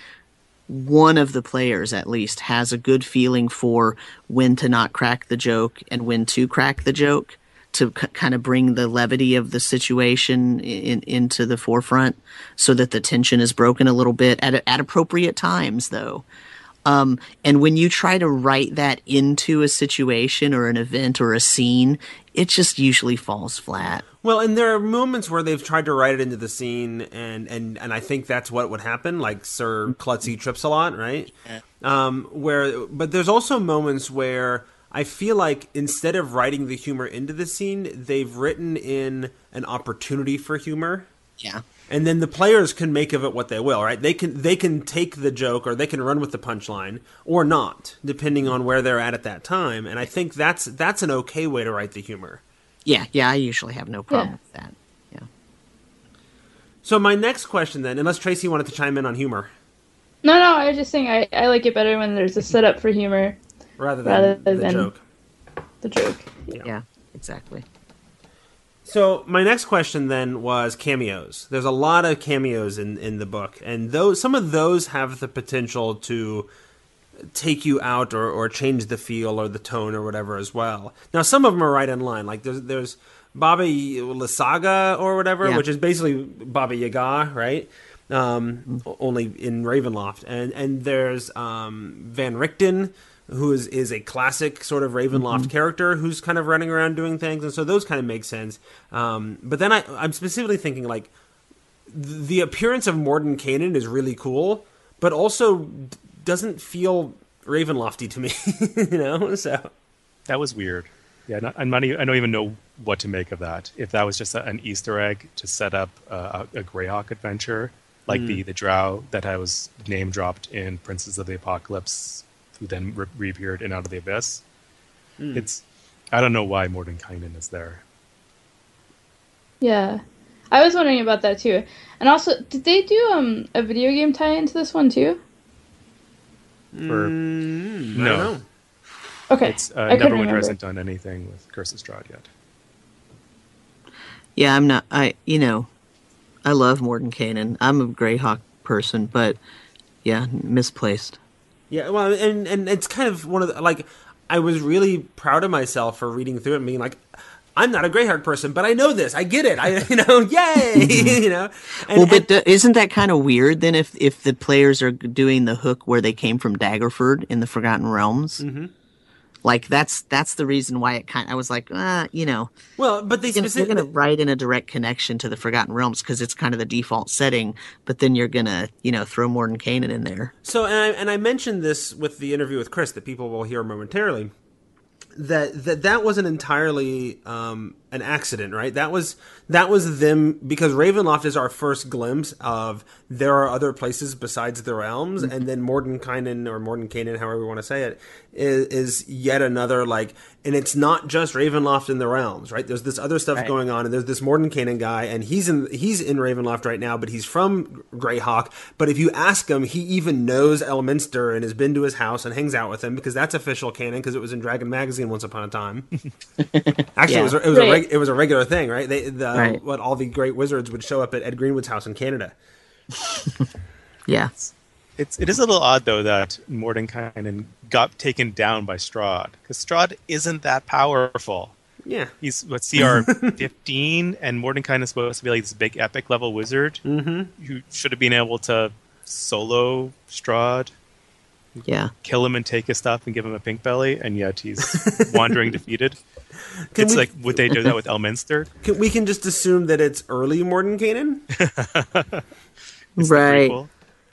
[SPEAKER 5] one of the players at least has a good feeling for when to not crack the joke and when to crack the joke to k- kind of bring the levity of the situation in, into the forefront so that the tension is broken a little bit at, at appropriate times though. Um, and when you try to write that into a situation or an event or a scene it just usually falls flat
[SPEAKER 2] Well, and there are moments where they've tried to write it into the scene, and and and I think that's what would happen. Like Sir Klutzy trips a lot, right? Um, where, but there's also moments where I feel like instead of writing the humor into the scene, they've written in an opportunity for humor.
[SPEAKER 5] yeah
[SPEAKER 2] and then the players can make of it what they will right? They can they can take the joke or they can run with the punchline or not depending on where they're at at that time. And i think that's that's an okay way to write the humor.
[SPEAKER 5] Yeah yeah i usually have no problem
[SPEAKER 4] Yeah.
[SPEAKER 5] with that. Yeah.
[SPEAKER 2] So my next question then unless tracy wanted to chime in on humor.
[SPEAKER 4] No, no, I was just saying I, I like it better when there's a setup for humor,
[SPEAKER 2] rather than
[SPEAKER 4] Rather
[SPEAKER 2] the joke.
[SPEAKER 4] the joke.
[SPEAKER 5] yeah, yeah. exactly
[SPEAKER 2] So my next question then was cameos. There's a lot of cameos in, in the book, and those some of those have the potential to take you out or, or change the feel or the tone or whatever as well. Now some of them are right in line. Like there's there's Baba Lysaga or whatever,
[SPEAKER 5] Yeah.
[SPEAKER 2] which is basically Baba Yaga, right? Um, o- only in Ravenloft, and and there's um, Van Richten, who is is a classic sort of Ravenloft character who's kind of running around doing things, and so those kind of make sense. Um, but then I, I'm specifically thinking like th- the appearance of Mordenkainen is really cool, but also d- doesn't feel Ravenlofty to me, you know. So
[SPEAKER 6] That was weird. Yeah, not, I'm not even, I don't even know what to make of that. If that was just a, an Easter egg to set up uh, a, a Greyhawk adventure, like the the Drow that I was name dropped in Princes of the Apocalypse, who then re- reappeared in Out of the Abyss. It's I don't know why Mordenkainen is there.
[SPEAKER 4] Yeah. I was wondering about that too. And also, did they do um a video game tie into this one too?
[SPEAKER 6] For
[SPEAKER 2] I
[SPEAKER 6] no.
[SPEAKER 4] Okay.
[SPEAKER 6] it's uh,
[SPEAKER 4] I couldn't
[SPEAKER 6] Neverwinter hasn't done anything with Curse of Strahd yet.
[SPEAKER 5] Yeah, I'm not. I you know, I love Mordenkainen. I'm a Greyhawk person, but yeah, misplaced.
[SPEAKER 2] Yeah, well, and and it's kind of one of the like I was really proud of myself for reading through it and being like, I'm not a Greyhawk person, but I know this. I get it. I you know, yay, you know. And,
[SPEAKER 5] well, but
[SPEAKER 2] and-
[SPEAKER 5] isn't that kind of weird then? If if the players are doing the hook where they came from Daggerford in the Forgotten Realms, mm-hmm. Like that's that's the reason why it kind. I was like, ah, you know,
[SPEAKER 2] well, but they
[SPEAKER 5] you're gonna, you're
[SPEAKER 2] specifically
[SPEAKER 5] gonna write in a direct connection to the Forgotten Realms because it's kind of the default setting, but then you're gonna you know throw Mordenkainen in there.
[SPEAKER 2] So, and I, and I mentioned this with the interview with Chris that people will hear momentarily. That that that wasn't entirely um, an accident, right? That was that was them because Ravenloft is our first glimpse of there are other places besides the realms, mm-hmm. and then Mordenkainen or Mordenkainen, however we want to say it, is, is yet another like, and it's not just Ravenloft in the realms, right? There's this other stuff
[SPEAKER 5] Right.
[SPEAKER 2] going on, and there's this Mordenkainen guy, and he's in he's in Ravenloft right now, but he's from Greyhawk. But if you ask him, he even knows Elminster and has been to his house and hangs out with him because that's official canon because it was in Dragon Magazine once upon a time. Actually, it was, it was a
[SPEAKER 4] Right.
[SPEAKER 2] Reg, it was a regular thing, right? They the
[SPEAKER 5] Right.
[SPEAKER 2] what all the great wizards would show up at Ed Greenwood's house in Canada.
[SPEAKER 5] Yeah,
[SPEAKER 6] It's it is a little odd though that Mordenkainen got taken down by Strahd because Strahd isn't that powerful.
[SPEAKER 2] Yeah,
[SPEAKER 6] He's what CR fifteen, and Mordenkainen is supposed to be like this big epic level wizard
[SPEAKER 2] Mm-hmm.
[SPEAKER 6] who should have been able to solo Strahd,
[SPEAKER 5] yeah.
[SPEAKER 6] kill him and take his stuff and give him a pink belly, and yet he's wandering defeated.
[SPEAKER 2] Can
[SPEAKER 6] it's
[SPEAKER 2] we-
[SPEAKER 6] like would they do that with Elminster?
[SPEAKER 2] can, we can just assume that it's early Mordenkainen.
[SPEAKER 6] It's
[SPEAKER 5] Right.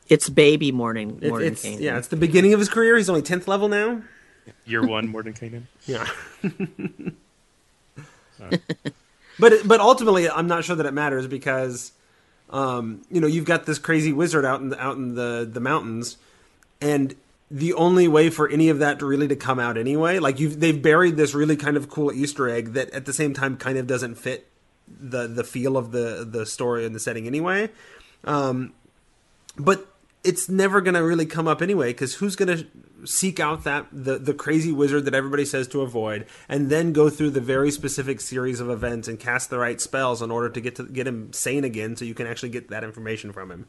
[SPEAKER 5] It's baby Morning
[SPEAKER 2] It-
[SPEAKER 5] Morning
[SPEAKER 2] it's
[SPEAKER 5] Kanan.
[SPEAKER 2] yeah, it's the beginning of his career. He's only tenth level now.
[SPEAKER 6] Year one, Mordenkainen.
[SPEAKER 2] Yeah. but but ultimately, I'm not sure that it matters because, um, you know, you've got this crazy wizard out in the, out in the the mountains, and the only way for any of that to really to come out anyway, like you've they've buried this really kind of cool Easter egg that at the same time kind of doesn't fit the the feel of the the story and the setting anyway. Um, but it's never going to really come up anyway because who's going to seek out that the the crazy wizard that everybody says to avoid and then go through the very specific series of events and cast the right spells in order to get to get him sane again so you can actually get that information from him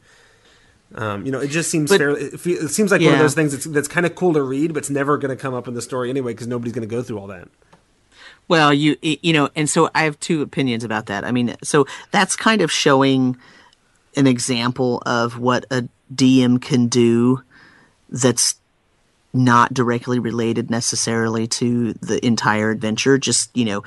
[SPEAKER 2] um, you know it just seems
[SPEAKER 5] But-
[SPEAKER 2] fairly it, seems like one of those things that's, that's kind of cool to read but it's never going to come up in the story anyway because nobody's going to go through all that
[SPEAKER 5] Well, you you know, and so I have two opinions about that. I mean, so that's kind of showing an example of what a DM can do that's not directly related necessarily to the entire adventure. Just, you know,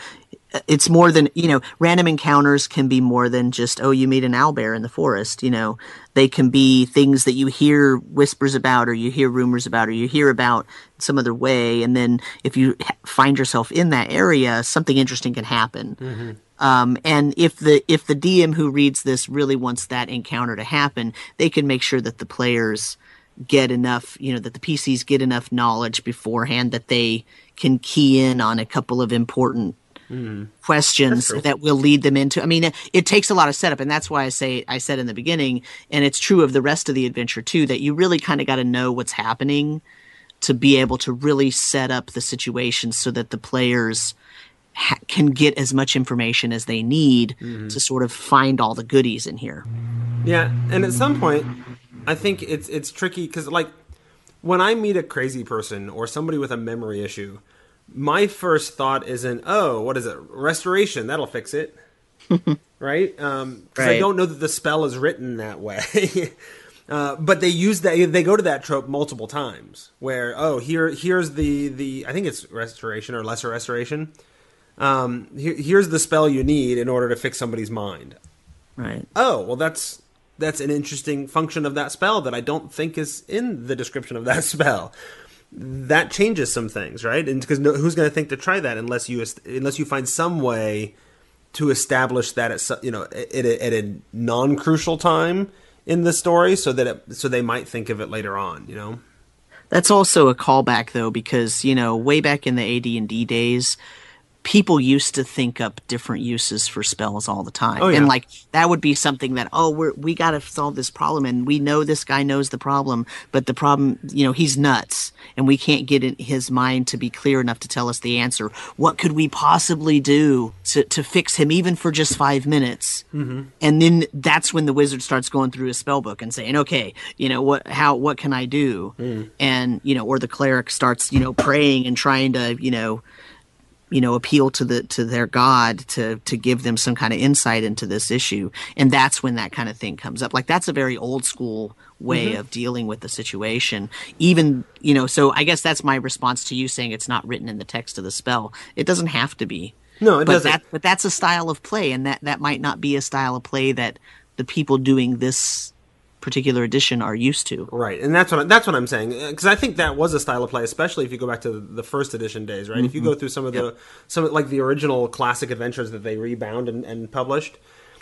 [SPEAKER 5] it's more than, you know, random encounters can be more than just, oh, you meet an owlbear in the forest, you know. They can be things that you hear whispers about or you hear rumors about or you hear about some other way. And then if you find yourself in that area, something interesting can happen. Um, and if the if the DM who reads this really wants that encounter to happen, they can make sure that the players get enough, you know, that the PCs get enough knowledge beforehand that they can key in on a couple of important Mm-hmm.
[SPEAKER 2] questions
[SPEAKER 5] that will lead them into. I mean, it, it takes a lot of setup, and that's why I say I said in the beginning, and it's true of the rest of the adventure too, that you really kind of got to know what's happening to be able to really set up the situation so that the players ha- can get as much information as they need mm-hmm. to sort of find all the goodies in here.
[SPEAKER 2] Yeah, and at some point, I think it's it's tricky because like when I meet a crazy person or somebody with a memory issue, my first thought isn't, "Oh, what is it? Restoration? That'll fix it." right? Um 'cause I
[SPEAKER 5] Right.
[SPEAKER 2] don't know that the spell is written that way. Uh, but they use that. They go to that trope multiple times. Where oh, here here's the the I think it's restoration or lesser restoration. Um, here, here's the spell you need in order to fix somebody's mind
[SPEAKER 5] Right.
[SPEAKER 2] oh well that's that's an interesting function of that spell that i don't think is in the description of that spell that changes some things right? And because no, who's going to think to try that unless you unless you find some way to establish that at you know at a, at a non-crucial time in the story so that it, so they might think of it later on you know?
[SPEAKER 5] That's also a callback though, because you know, way back in the AD and D days, people used to think up different uses for spells all the time,
[SPEAKER 2] Oh, yeah.
[SPEAKER 5] and like that would be something that oh, we're, we got to solve this problem, and we know this guy knows the problem, but the problem, you know, he's nuts, and we can't get in his mind to be clear enough to tell us the answer. What could we possibly do to to fix him, even for just five minutes?
[SPEAKER 2] Mm-hmm.
[SPEAKER 5] and then that's when the wizard starts going through his spell book and saying okay you know what how what can i do
[SPEAKER 2] Mm.
[SPEAKER 5] and you know or the cleric starts you know praying and trying to you know you know appeal to the to their god to to give them some kind of insight into this issue. And that's when that kind of thing comes up. Like that's a very old school way
[SPEAKER 2] Mm-hmm.
[SPEAKER 5] of dealing with the situation. Even you know so i guess that's my response to you saying it's not written in the text of the spell. It doesn't have to be.
[SPEAKER 2] No, it
[SPEAKER 5] but
[SPEAKER 2] doesn't.
[SPEAKER 5] That, but that's a style of play, and that that might not be a style of play that the people doing this particular edition are used to.
[SPEAKER 2] Right, and that's what I, that's what I'm saying because I think that was a style of play, especially if you go back to the first edition days, right? If you go through some of the some like the original classic adventures that they rebound and, and published,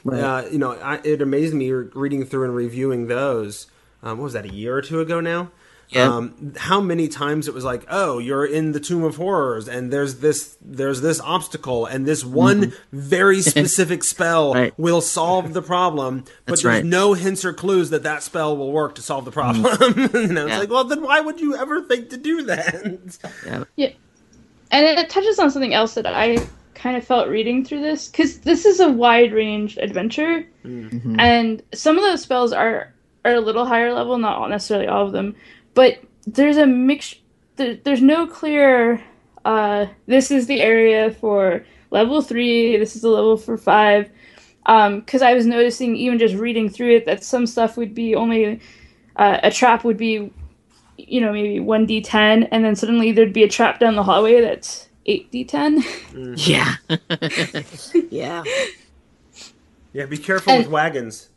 [SPEAKER 2] uh, you know, I, it amazed me reading through and reviewing those. Um, what was that? A year or two ago now.
[SPEAKER 5] Yeah.
[SPEAKER 2] Um, how many times it was like, oh, you're in the Tomb of Horrors, and there's this there's this obstacle, and this one mm-hmm. very specific spell
[SPEAKER 5] Right.
[SPEAKER 2] will solve the problem, but
[SPEAKER 5] That's
[SPEAKER 2] there's
[SPEAKER 5] right.
[SPEAKER 2] no hints or clues that that spell will work to solve the mm-hmm. problem. you know, it's
[SPEAKER 5] Yeah.
[SPEAKER 2] like, well, then why would you ever think to do that?
[SPEAKER 5] Yeah.
[SPEAKER 4] Yeah. And it touches on something else that I kind of felt reading through this because this is a wide range adventure, mm-hmm. and some of those spells are are a little higher level, not necessarily all of them, but there's a mix. There, there's no clear. Uh, this is the area for level three. This is the level for five. Because I was noticing, even just reading through it, that some stuff would be only uh, a trap would be you know, maybe 1d10, and then suddenly there'd be a trap down the hallway that's 8d10.
[SPEAKER 5] Yeah. yeah.
[SPEAKER 2] Yeah, be careful
[SPEAKER 4] And-
[SPEAKER 2] with wagons.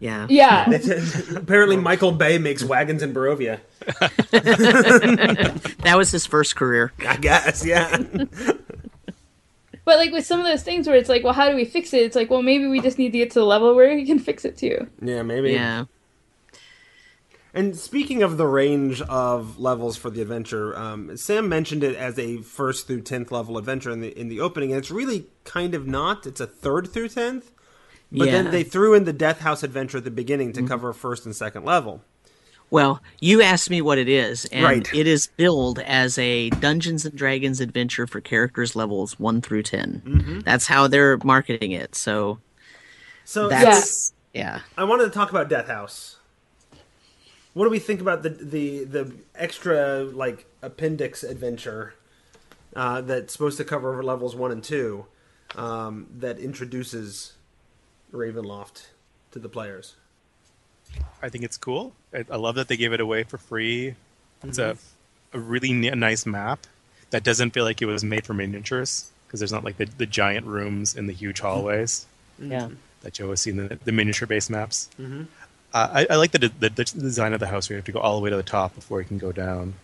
[SPEAKER 5] Yeah.
[SPEAKER 4] Yeah.
[SPEAKER 2] Apparently, Michael Bay makes wagons in Barovia.
[SPEAKER 5] That was his first career.
[SPEAKER 2] I guess, yeah.
[SPEAKER 4] But like with some of those things where it's like, well, how do we fix it? It's like, well, maybe we just need to get to the level where we can fix it too.
[SPEAKER 2] yeah, maybe.
[SPEAKER 5] Yeah.
[SPEAKER 2] And speaking of the range of levels for the adventure, um, Sam mentioned it as a first through tenth level adventure in the in the opening, and it's really kind of not. It's a third through tenth, but
[SPEAKER 5] Yeah.
[SPEAKER 2] then they threw in the Death House adventure at the beginning to cover first and second level.
[SPEAKER 5] Well, you asked me what it is, and
[SPEAKER 2] Right.
[SPEAKER 5] it is billed as a Dungeons and Dragons adventure for characters levels one through 10
[SPEAKER 2] Mm-hmm.
[SPEAKER 5] That's how they're marketing it. So
[SPEAKER 2] So
[SPEAKER 5] that's yeah.
[SPEAKER 2] I wanted to talk about Death House. What do we think about the the the extra like appendix adventure uh, that's supposed to cover levels one and two um, that introduces Ravenloft to the players?
[SPEAKER 6] I think it's cool. I, I love that they gave it away for free. It's a, mm-hmm. a really n- nice map that doesn't feel like it was made for miniatures because there's not like the, the giant rooms and the huge mm-hmm. hallways mm-hmm.
[SPEAKER 5] Yeah.
[SPEAKER 6] that Joe has seen in the, the miniature based maps. Uh, I, I like the, the, the design of the house where you have to go all the way to the top before you can go down.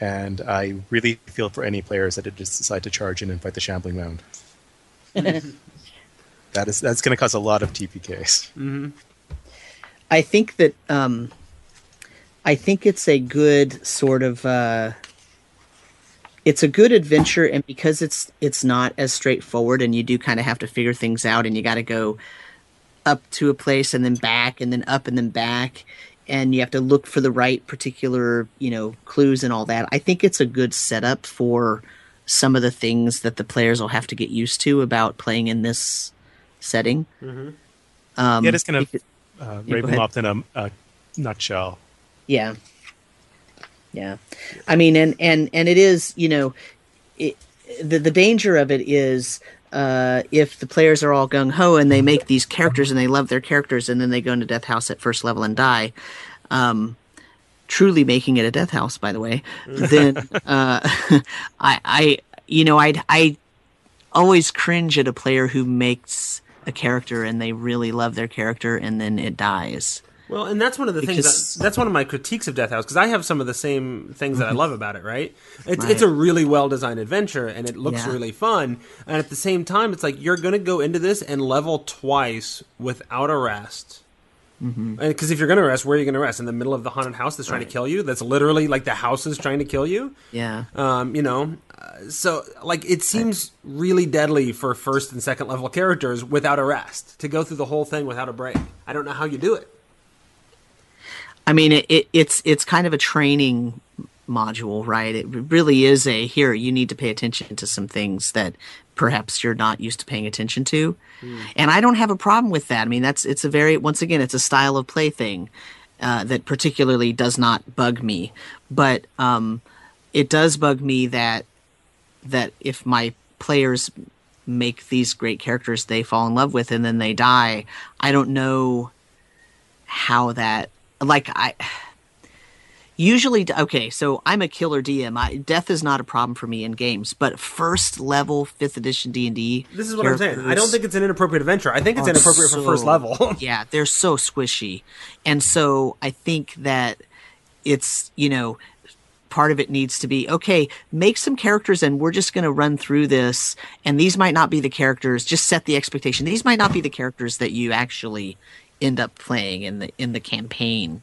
[SPEAKER 6] And I really feel for any players that just decide to charge in and fight the Shambling Mound. that is that's going to cause a lot of TPKs.
[SPEAKER 5] I think that um, I think it's a good sort of uh, it's a good adventure, and because it's it's not as straightforward, and you do kind of have to figure things out, and you got to go up to a place and then back, and then up and then back, and you have to look for the right particular you know clues and all that. I think it's a good setup for some of the things that the players will have to get used to about playing in this setting. Um,
[SPEAKER 6] yeah, just kind of uh. Ravenloft in a, a nutshell.
[SPEAKER 5] Yeah. Yeah. I mean and and and it is, you know, it, the the danger of it is uh, if the players are all gung ho and they make these characters and they love their characters and then they go into Death House at first level and die, um, truly making it a Death House, by the way, then uh, I, I, you know, I, I always cringe at a player who makes a character and they really love their character and then it dies.
[SPEAKER 2] Well, and that's one of the
[SPEAKER 5] Because-
[SPEAKER 2] things that, that's one of my critiques of Death House because I have some of the same things that I love about it. Right? It's
[SPEAKER 5] Right.
[SPEAKER 2] it's a really well designed adventure and it looks
[SPEAKER 5] Yeah.
[SPEAKER 2] really fun. And at the same time, it's like you're going to go into this and level twice without a rest. Because if you're going to rest, where are you going to rest? In the middle of the haunted house that's trying to kill you? That's literally like the house is trying to kill you.
[SPEAKER 5] Yeah.
[SPEAKER 2] Um, you know, so like it seems really deadly for first and second level characters without a rest to go through the whole thing without a break. I don't know how you do it.
[SPEAKER 5] I mean, it, it, it's it's kind of a training module, right? It really is a here. You need to pay attention to some things that perhaps you're not used to paying attention to, and I don't have a problem with that. I mean, that's it's a very once again, it's a style of play thing uh, that particularly does not bug me, but um, it does bug me that that if my players make these great characters they fall in love with and then they die, I don't know how that like I usually okay so i'm a killer dm I, death is not a problem for me in games but first level fifth edition d&d
[SPEAKER 2] This is what I'm saying. I don't think it's an inappropriate adventure. I think it's
[SPEAKER 5] are
[SPEAKER 2] inappropriate for first level.
[SPEAKER 5] yeah they're so squishy and so i think that it's you know part of it needs to be okay make some characters and we're just going to run through this and these might not be the characters just set the expectation these might not be the characters that you actually end up playing in the in the campaign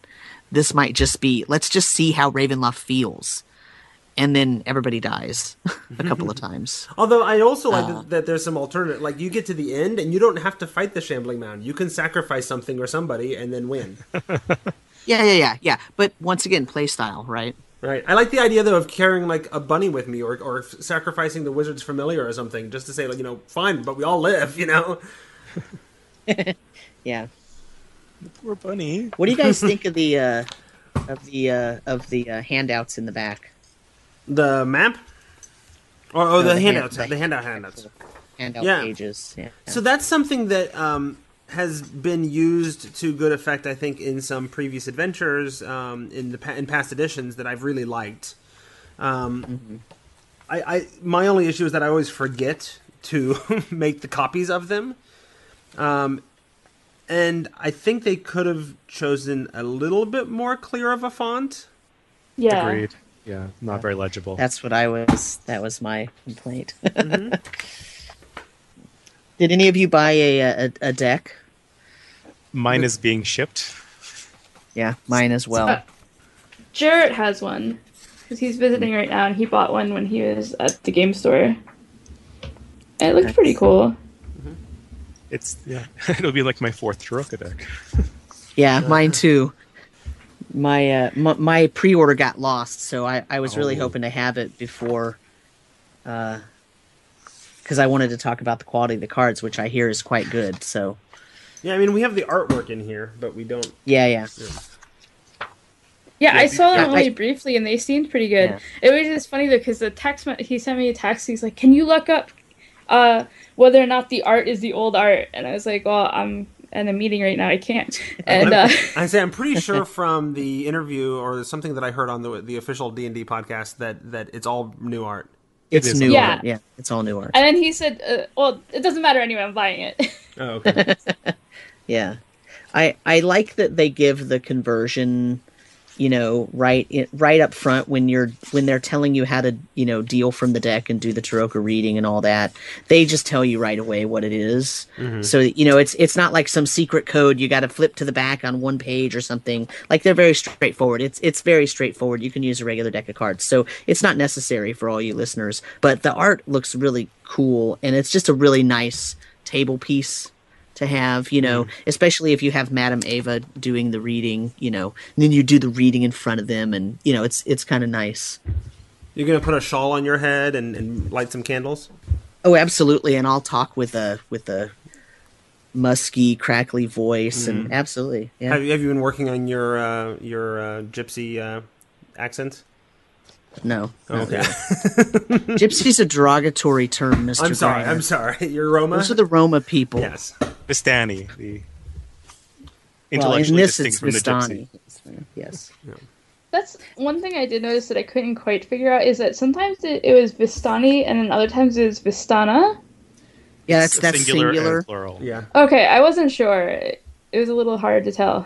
[SPEAKER 5] this might just be let's just see how ravenloft feels and then everybody dies a couple of times
[SPEAKER 2] Although I also like
[SPEAKER 5] Uh.
[SPEAKER 2] that, that there's some alternative. Like you get to the end and you don't have to fight the shambling mound. You can sacrifice something or somebody and then win.
[SPEAKER 5] yeah yeah yeah yeah but once again play style right
[SPEAKER 2] right. I like the idea though of carrying like a bunny with me or or sacrificing the wizard's familiar or something just to say like you know fine, but we all live. You know.
[SPEAKER 5] yeah The
[SPEAKER 6] Poor bunny.
[SPEAKER 5] What do you guys think of the uh, of the uh, of the uh, handouts in the back?
[SPEAKER 2] The map. Or oh,
[SPEAKER 5] No,
[SPEAKER 2] the,
[SPEAKER 5] the hand-
[SPEAKER 2] handouts.
[SPEAKER 5] the-
[SPEAKER 2] the handout handouts.
[SPEAKER 5] Handout
[SPEAKER 2] Yeah.
[SPEAKER 5] pages. Yeah.
[SPEAKER 2] So that's something that um, has been used to good effect, I think, in some previous adventures um, in the pa- in past editions that I've really liked. Um, I, I my only issue is that I always forget to make the copies of them. Um, and I think they could have chosen a little bit more clear of a font.
[SPEAKER 4] Yeah.
[SPEAKER 6] Agreed. Yeah, not very legible.
[SPEAKER 5] That's what I was. That was my complaint. Did any of you buy a, a a deck?
[SPEAKER 6] Mine is being shipped.
[SPEAKER 5] Yeah, mine as well.
[SPEAKER 4] Uh, Jarrett has one because he's visiting right now, and he bought one when he was at the game store. And it looked pretty cool.
[SPEAKER 6] It's yeah. It'll be like my fourth Tarokka deck.
[SPEAKER 5] Yeah, mine too. My uh, m- my pre-order got lost, so I, I was really
[SPEAKER 2] Oh.
[SPEAKER 5] hoping to have it before, because I wanted to talk about the quality of the cards, which I hear is quite good. So
[SPEAKER 2] Yeah, I mean we have the artwork in here, but we don't.
[SPEAKER 5] yeah, yeah,
[SPEAKER 4] Yeah, I saw them
[SPEAKER 5] Yeah,
[SPEAKER 4] only
[SPEAKER 5] I-
[SPEAKER 4] briefly, and they seemed pretty good.
[SPEAKER 5] Yeah.
[SPEAKER 4] It was just funny though, because the text he sent me a text. He's like, "Can you look up uh, whether or not the art is the old art?" And I was like, "Well, I'm in a meeting right now. I can't." And uh,
[SPEAKER 2] I say I'm pretty sure from the interview or something that I heard on the the official D and D podcast that that it's all new art.
[SPEAKER 5] it's
[SPEAKER 6] is
[SPEAKER 5] new
[SPEAKER 4] Yeah.
[SPEAKER 5] art. Yeah, it's all new art.
[SPEAKER 4] and then he said, uh, "Well, it doesn't matter anyway. I'm buying it."
[SPEAKER 2] Oh, okay.
[SPEAKER 5] Yeah, I I like that they give the conversion, you know, right right up front when you're when they're telling you how to you know deal from the deck and do the Tarokka reading and all that. They just tell you right away what it is. Mm-hmm. So you know it's it's not like some secret code you got to flip to the back on one page or something. Like they're very straightforward. It's it's very straightforward. You can use a regular deck of cards, so it's not necessary for all you listeners. But the art looks really cool, and it's just a really nice table piece to have, you know, especially if you have Madame Ava doing the reading, you know, and then you do the reading in front of them and you know, it's it's kind of nice.
[SPEAKER 2] You're gonna put a shawl on your head and, and light some candles.
[SPEAKER 5] Oh, absolutely, and I'll talk with a with a musky, crackly voice and absolutely. Yeah.
[SPEAKER 2] Have you have you been working on your uh, your uh, gypsy uh, accent?
[SPEAKER 5] No. not
[SPEAKER 2] Okay.
[SPEAKER 5] really. Gypsy's a derogatory term, Mr.
[SPEAKER 2] I'm sorry.
[SPEAKER 5] Greiner.
[SPEAKER 2] I'm sorry. You're Roma.
[SPEAKER 5] Those are the Roma people.
[SPEAKER 2] yes.
[SPEAKER 6] Vistani, the
[SPEAKER 5] Well, in this
[SPEAKER 6] distinct
[SPEAKER 5] it's
[SPEAKER 6] from the
[SPEAKER 5] Vistani.
[SPEAKER 6] gypsy.
[SPEAKER 5] Yes.
[SPEAKER 4] That's one thing I did notice that I couldn't quite figure out is that sometimes it, it was Vistani, and then other times it was Vistana.
[SPEAKER 5] Yeah, that's that's
[SPEAKER 6] singular,
[SPEAKER 5] singular.
[SPEAKER 6] and plural.
[SPEAKER 2] Yeah.
[SPEAKER 4] Okay, I wasn't sure. It, it was a little hard to tell.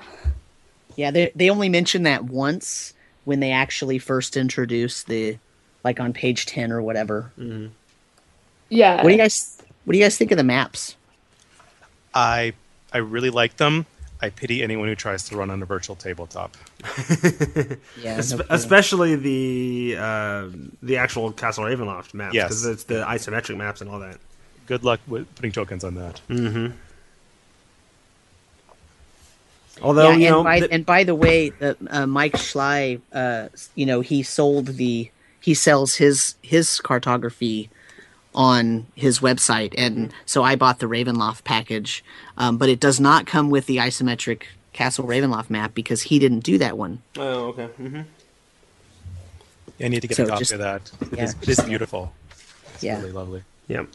[SPEAKER 5] Yeah, they they only mention that once when they actually first introduce the like on page 10 or whatever.
[SPEAKER 4] Yeah.
[SPEAKER 5] What do you guys what do you guys think of the maps?
[SPEAKER 6] I I really like them. I pity anyone who tries to run on a virtual tabletop.
[SPEAKER 5] Yeah.
[SPEAKER 2] Espe-
[SPEAKER 5] no
[SPEAKER 2] especially the uh, the actual Castle Ravenloft maps
[SPEAKER 6] Yes.
[SPEAKER 2] because it's the isometric maps and all that.
[SPEAKER 6] Good luck with putting tokens on that.
[SPEAKER 2] Although
[SPEAKER 5] yeah,
[SPEAKER 2] you
[SPEAKER 5] and
[SPEAKER 2] know,
[SPEAKER 5] by
[SPEAKER 2] th-
[SPEAKER 5] and by the way, the, uh, Mike Schley, uh, you know, he sold the he sells his his cartography on his website, and so I bought the Ravenloft package, um, but it does not come with the isometric Castle Ravenloft map because he didn't do that one.
[SPEAKER 2] oh okay. hmm
[SPEAKER 6] I need to get
[SPEAKER 5] So
[SPEAKER 6] a copy
[SPEAKER 5] just-
[SPEAKER 6] of that. It
[SPEAKER 5] yeah,
[SPEAKER 6] is- it is beautiful. It's
[SPEAKER 5] Yeah.
[SPEAKER 6] really lovely.
[SPEAKER 2] Yep.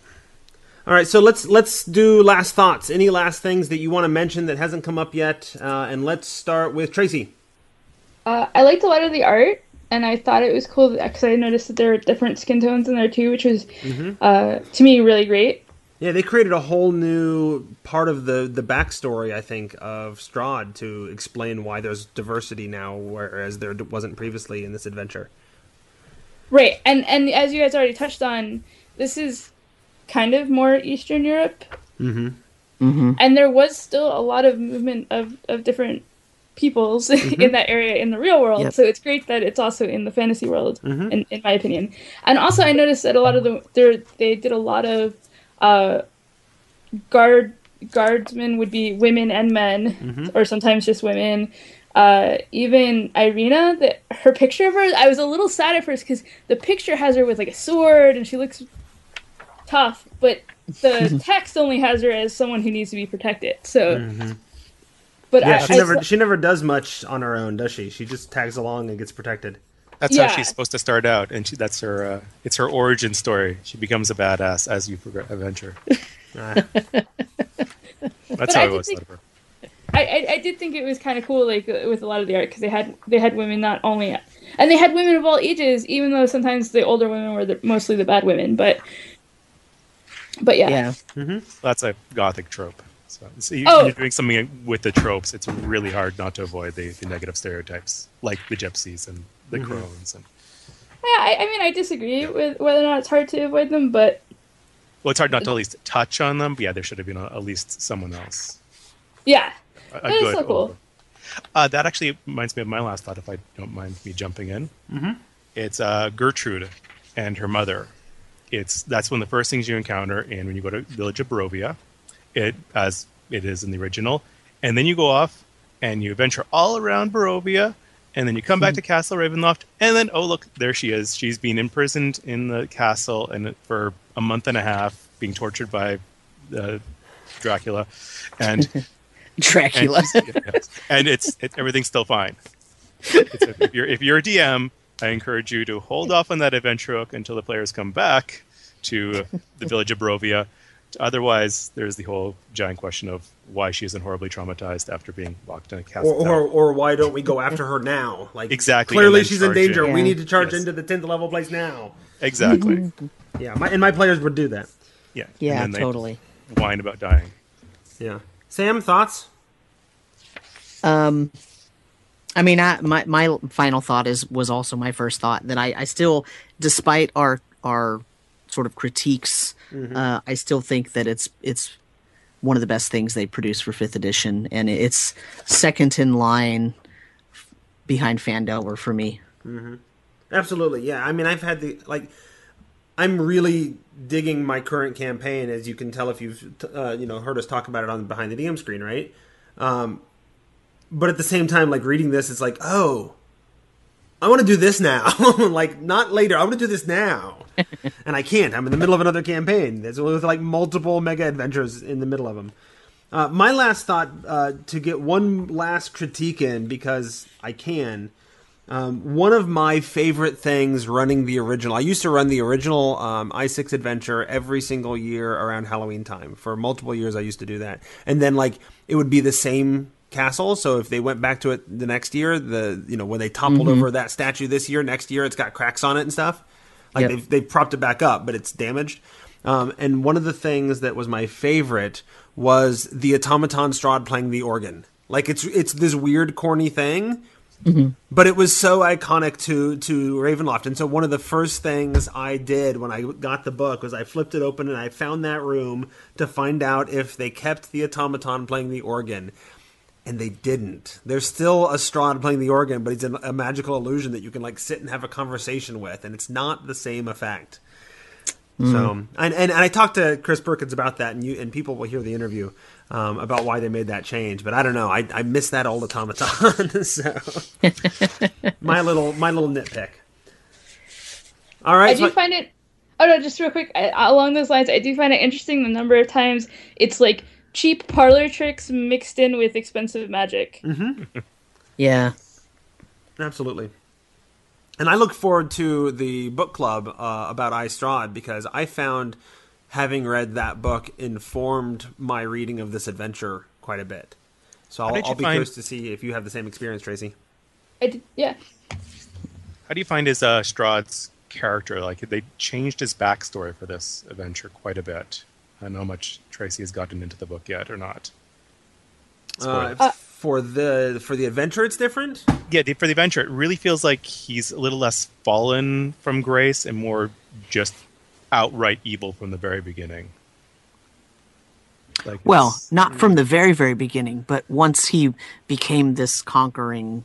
[SPEAKER 2] All right, so let's let's do last thoughts. Any last things that you want to mention that hasn't come up yet? Uh, and let's start with Tracy.
[SPEAKER 4] Uh, I liked a lot of the art, and I thought it was cool because I noticed that there were different skin tones in there too, which was, uh, to me, really great.
[SPEAKER 2] Yeah, they created a whole new part of the the backstory, I think, of Strahd to explain why there's diversity now, whereas there wasn't previously in this adventure.
[SPEAKER 4] Right, and and as you guys already touched on, this is kind of more Eastern Europe,
[SPEAKER 2] Mm-hmm.
[SPEAKER 5] Mm-hmm.
[SPEAKER 4] and there was still a lot of movement of of different peoples in that area in the real world.
[SPEAKER 5] Yep.
[SPEAKER 4] So it's great that it's also in the fantasy world,
[SPEAKER 2] Mhm.
[SPEAKER 4] in, in my opinion. And also, I noticed that a lot of the they did a lot of uh, guard guardsmen would be women and men, or sometimes just women. Uh, even Irina, that her picture of her, I was a little sad at first because the picture has her with like a sword and she looks tough, but the text only has her as someone who needs to be protected. So, but
[SPEAKER 2] Yeah,
[SPEAKER 4] I,
[SPEAKER 2] she
[SPEAKER 4] I
[SPEAKER 2] never
[SPEAKER 4] saw-
[SPEAKER 2] she never does much on her own, does she? She just tags along and gets protected.
[SPEAKER 6] That's
[SPEAKER 4] Yeah.
[SPEAKER 6] how she's supposed to start out, and she, that's her. Uh, it's her origin story. She becomes a badass as you progress adventure.
[SPEAKER 2] Ah.
[SPEAKER 6] That's
[SPEAKER 4] I
[SPEAKER 6] how I
[SPEAKER 4] did
[SPEAKER 6] always
[SPEAKER 4] think-
[SPEAKER 6] thought of her.
[SPEAKER 4] I, I, I did think it was kind of cool, like uh, with a lot of the art, because they had they had women not only, and they had women of all ages, even though sometimes the older women were the, mostly the bad women. But, but yeah,
[SPEAKER 5] Yeah.
[SPEAKER 6] That's a gothic trope. So, so you,
[SPEAKER 4] Oh.
[SPEAKER 6] you're doing something with the tropes. It's really hard not to avoid the, the negative stereotypes, like the gypsies and the
[SPEAKER 2] Mm-hmm.
[SPEAKER 6] crones. And
[SPEAKER 4] Yeah, I, I mean, I disagree with whether or not it's hard to avoid them, but
[SPEAKER 6] well, it's hard not to at least touch on them. But yeah, there should have been a, at least someone else.
[SPEAKER 4] yeah,
[SPEAKER 6] A, a
[SPEAKER 4] That is
[SPEAKER 6] good.
[SPEAKER 4] so cool.
[SPEAKER 6] Uh, that actually reminds me of my last thought, if I don't mind me jumping in. Mm-hmm. It's uh, Gertrude and her mother. It's that's one of the first things you encounter, and when you go to Village of Barovia, it as it is in the original, and then you go off and you venture all around Barovia, and then you come back to Castle Ravenloft, and then oh look, there she is. She's been imprisoned in the castle and for a month and a half, being tortured by uh, Dracula, and and,
[SPEAKER 5] Dracula.
[SPEAKER 6] yes. and it's it, everything's still fine. A- if you're if you're a DM, I encourage you to hold off on that adventure hook until the players come back to the village of Barovia. Otherwise, there's the whole giant question of why she isn't horribly traumatized after being locked in a castle.
[SPEAKER 2] Or, or, or why don't we go after her now? Like
[SPEAKER 6] Exactly,
[SPEAKER 2] Clearly,
[SPEAKER 6] then
[SPEAKER 2] she's in danger.
[SPEAKER 6] in.
[SPEAKER 2] We need to charge
[SPEAKER 6] Yes.
[SPEAKER 2] into the tenth level place now.
[SPEAKER 6] exactly.
[SPEAKER 2] Yeah, my, and my players would do that.
[SPEAKER 6] Yeah. and
[SPEAKER 5] yeah,
[SPEAKER 6] then
[SPEAKER 5] totally.
[SPEAKER 6] Whine about dying.
[SPEAKER 2] Yeah. Sam, thoughts?
[SPEAKER 5] Um, I mean, I, my my final thought is was also my first thought that I, I still, despite our our sort of critiques, uh, I still think that it's it's one of the best things they produce for fifth edition, and it's second in line behind Phandelver for me.
[SPEAKER 2] Absolutely, yeah. I mean, I've had the like. I'm really digging my current campaign, as you can tell if you've uh, you know heard us talk about it on behind the DM screen, right? Um, but at the same time, like reading this, it's like, oh, I want to do this now. like not later. I want to do this now, and I can't. I'm in the middle of another campaign. There's with like multiple mega adventures in the middle of them. Uh, my last thought uh, to get one last critique in because I can. Um, one of my favorite things running the original. I used to run the original um, i6 adventure every single year around Halloween time. For multiple years, I used to do that, and then like it would be the same castle. So if they went back to it the next year, the you know when they toppled over that statue this year, next year it's got cracks on it and stuff. Like
[SPEAKER 5] Yep.
[SPEAKER 2] they've they've propped it back up, but it's damaged. Um, and one of the things that was my favorite was the automaton Strahd playing the organ. Like it's it's this weird corny thing, but it was so iconic to to Ravenloft. And so one of the first things I did when I got the book was I flipped it open and I found that room to find out if they kept the automaton playing the organ. And they didn't. There's still a Strahd playing the organ, but it's a, a magical illusion that you can like sit and have a conversation with, and it's not the same effect. So, and, and and I talked to Chris Perkins about that, and you and people will hear the interview um, about why they made that change. But I don't know. I I miss that old automaton. so, my little my little nitpick. All right.
[SPEAKER 4] I
[SPEAKER 2] so
[SPEAKER 4] do
[SPEAKER 2] I-
[SPEAKER 4] find it. Oh no, just real quick. I, along those lines, I do find it interesting the number of times it's like cheap parlor tricks mixed in with expensive magic.
[SPEAKER 2] Mm-hmm.
[SPEAKER 5] Yeah,
[SPEAKER 2] Absolutely. And I look forward to the book club uh, about I, Strahd because I found having read that book informed my reading of this adventure quite a bit. So I'll, I'll be
[SPEAKER 6] find-
[SPEAKER 2] curious to see if you have the same experience, Tracy.
[SPEAKER 4] I did, yeah.
[SPEAKER 6] How do you find his uh, Strahd's character? Like they changed his backstory for this adventure quite a bit. I don't know how much Tracy has gotten into the book yet or not.
[SPEAKER 2] Uh,
[SPEAKER 6] Spoilers.
[SPEAKER 2] for the for the adventure, it's different.
[SPEAKER 6] yeah, the, for the adventure, it really feels like he's a little less fallen from grace and more just outright evil from the very beginning. Like
[SPEAKER 5] well, not from the very very beginning, but once he became this conquering.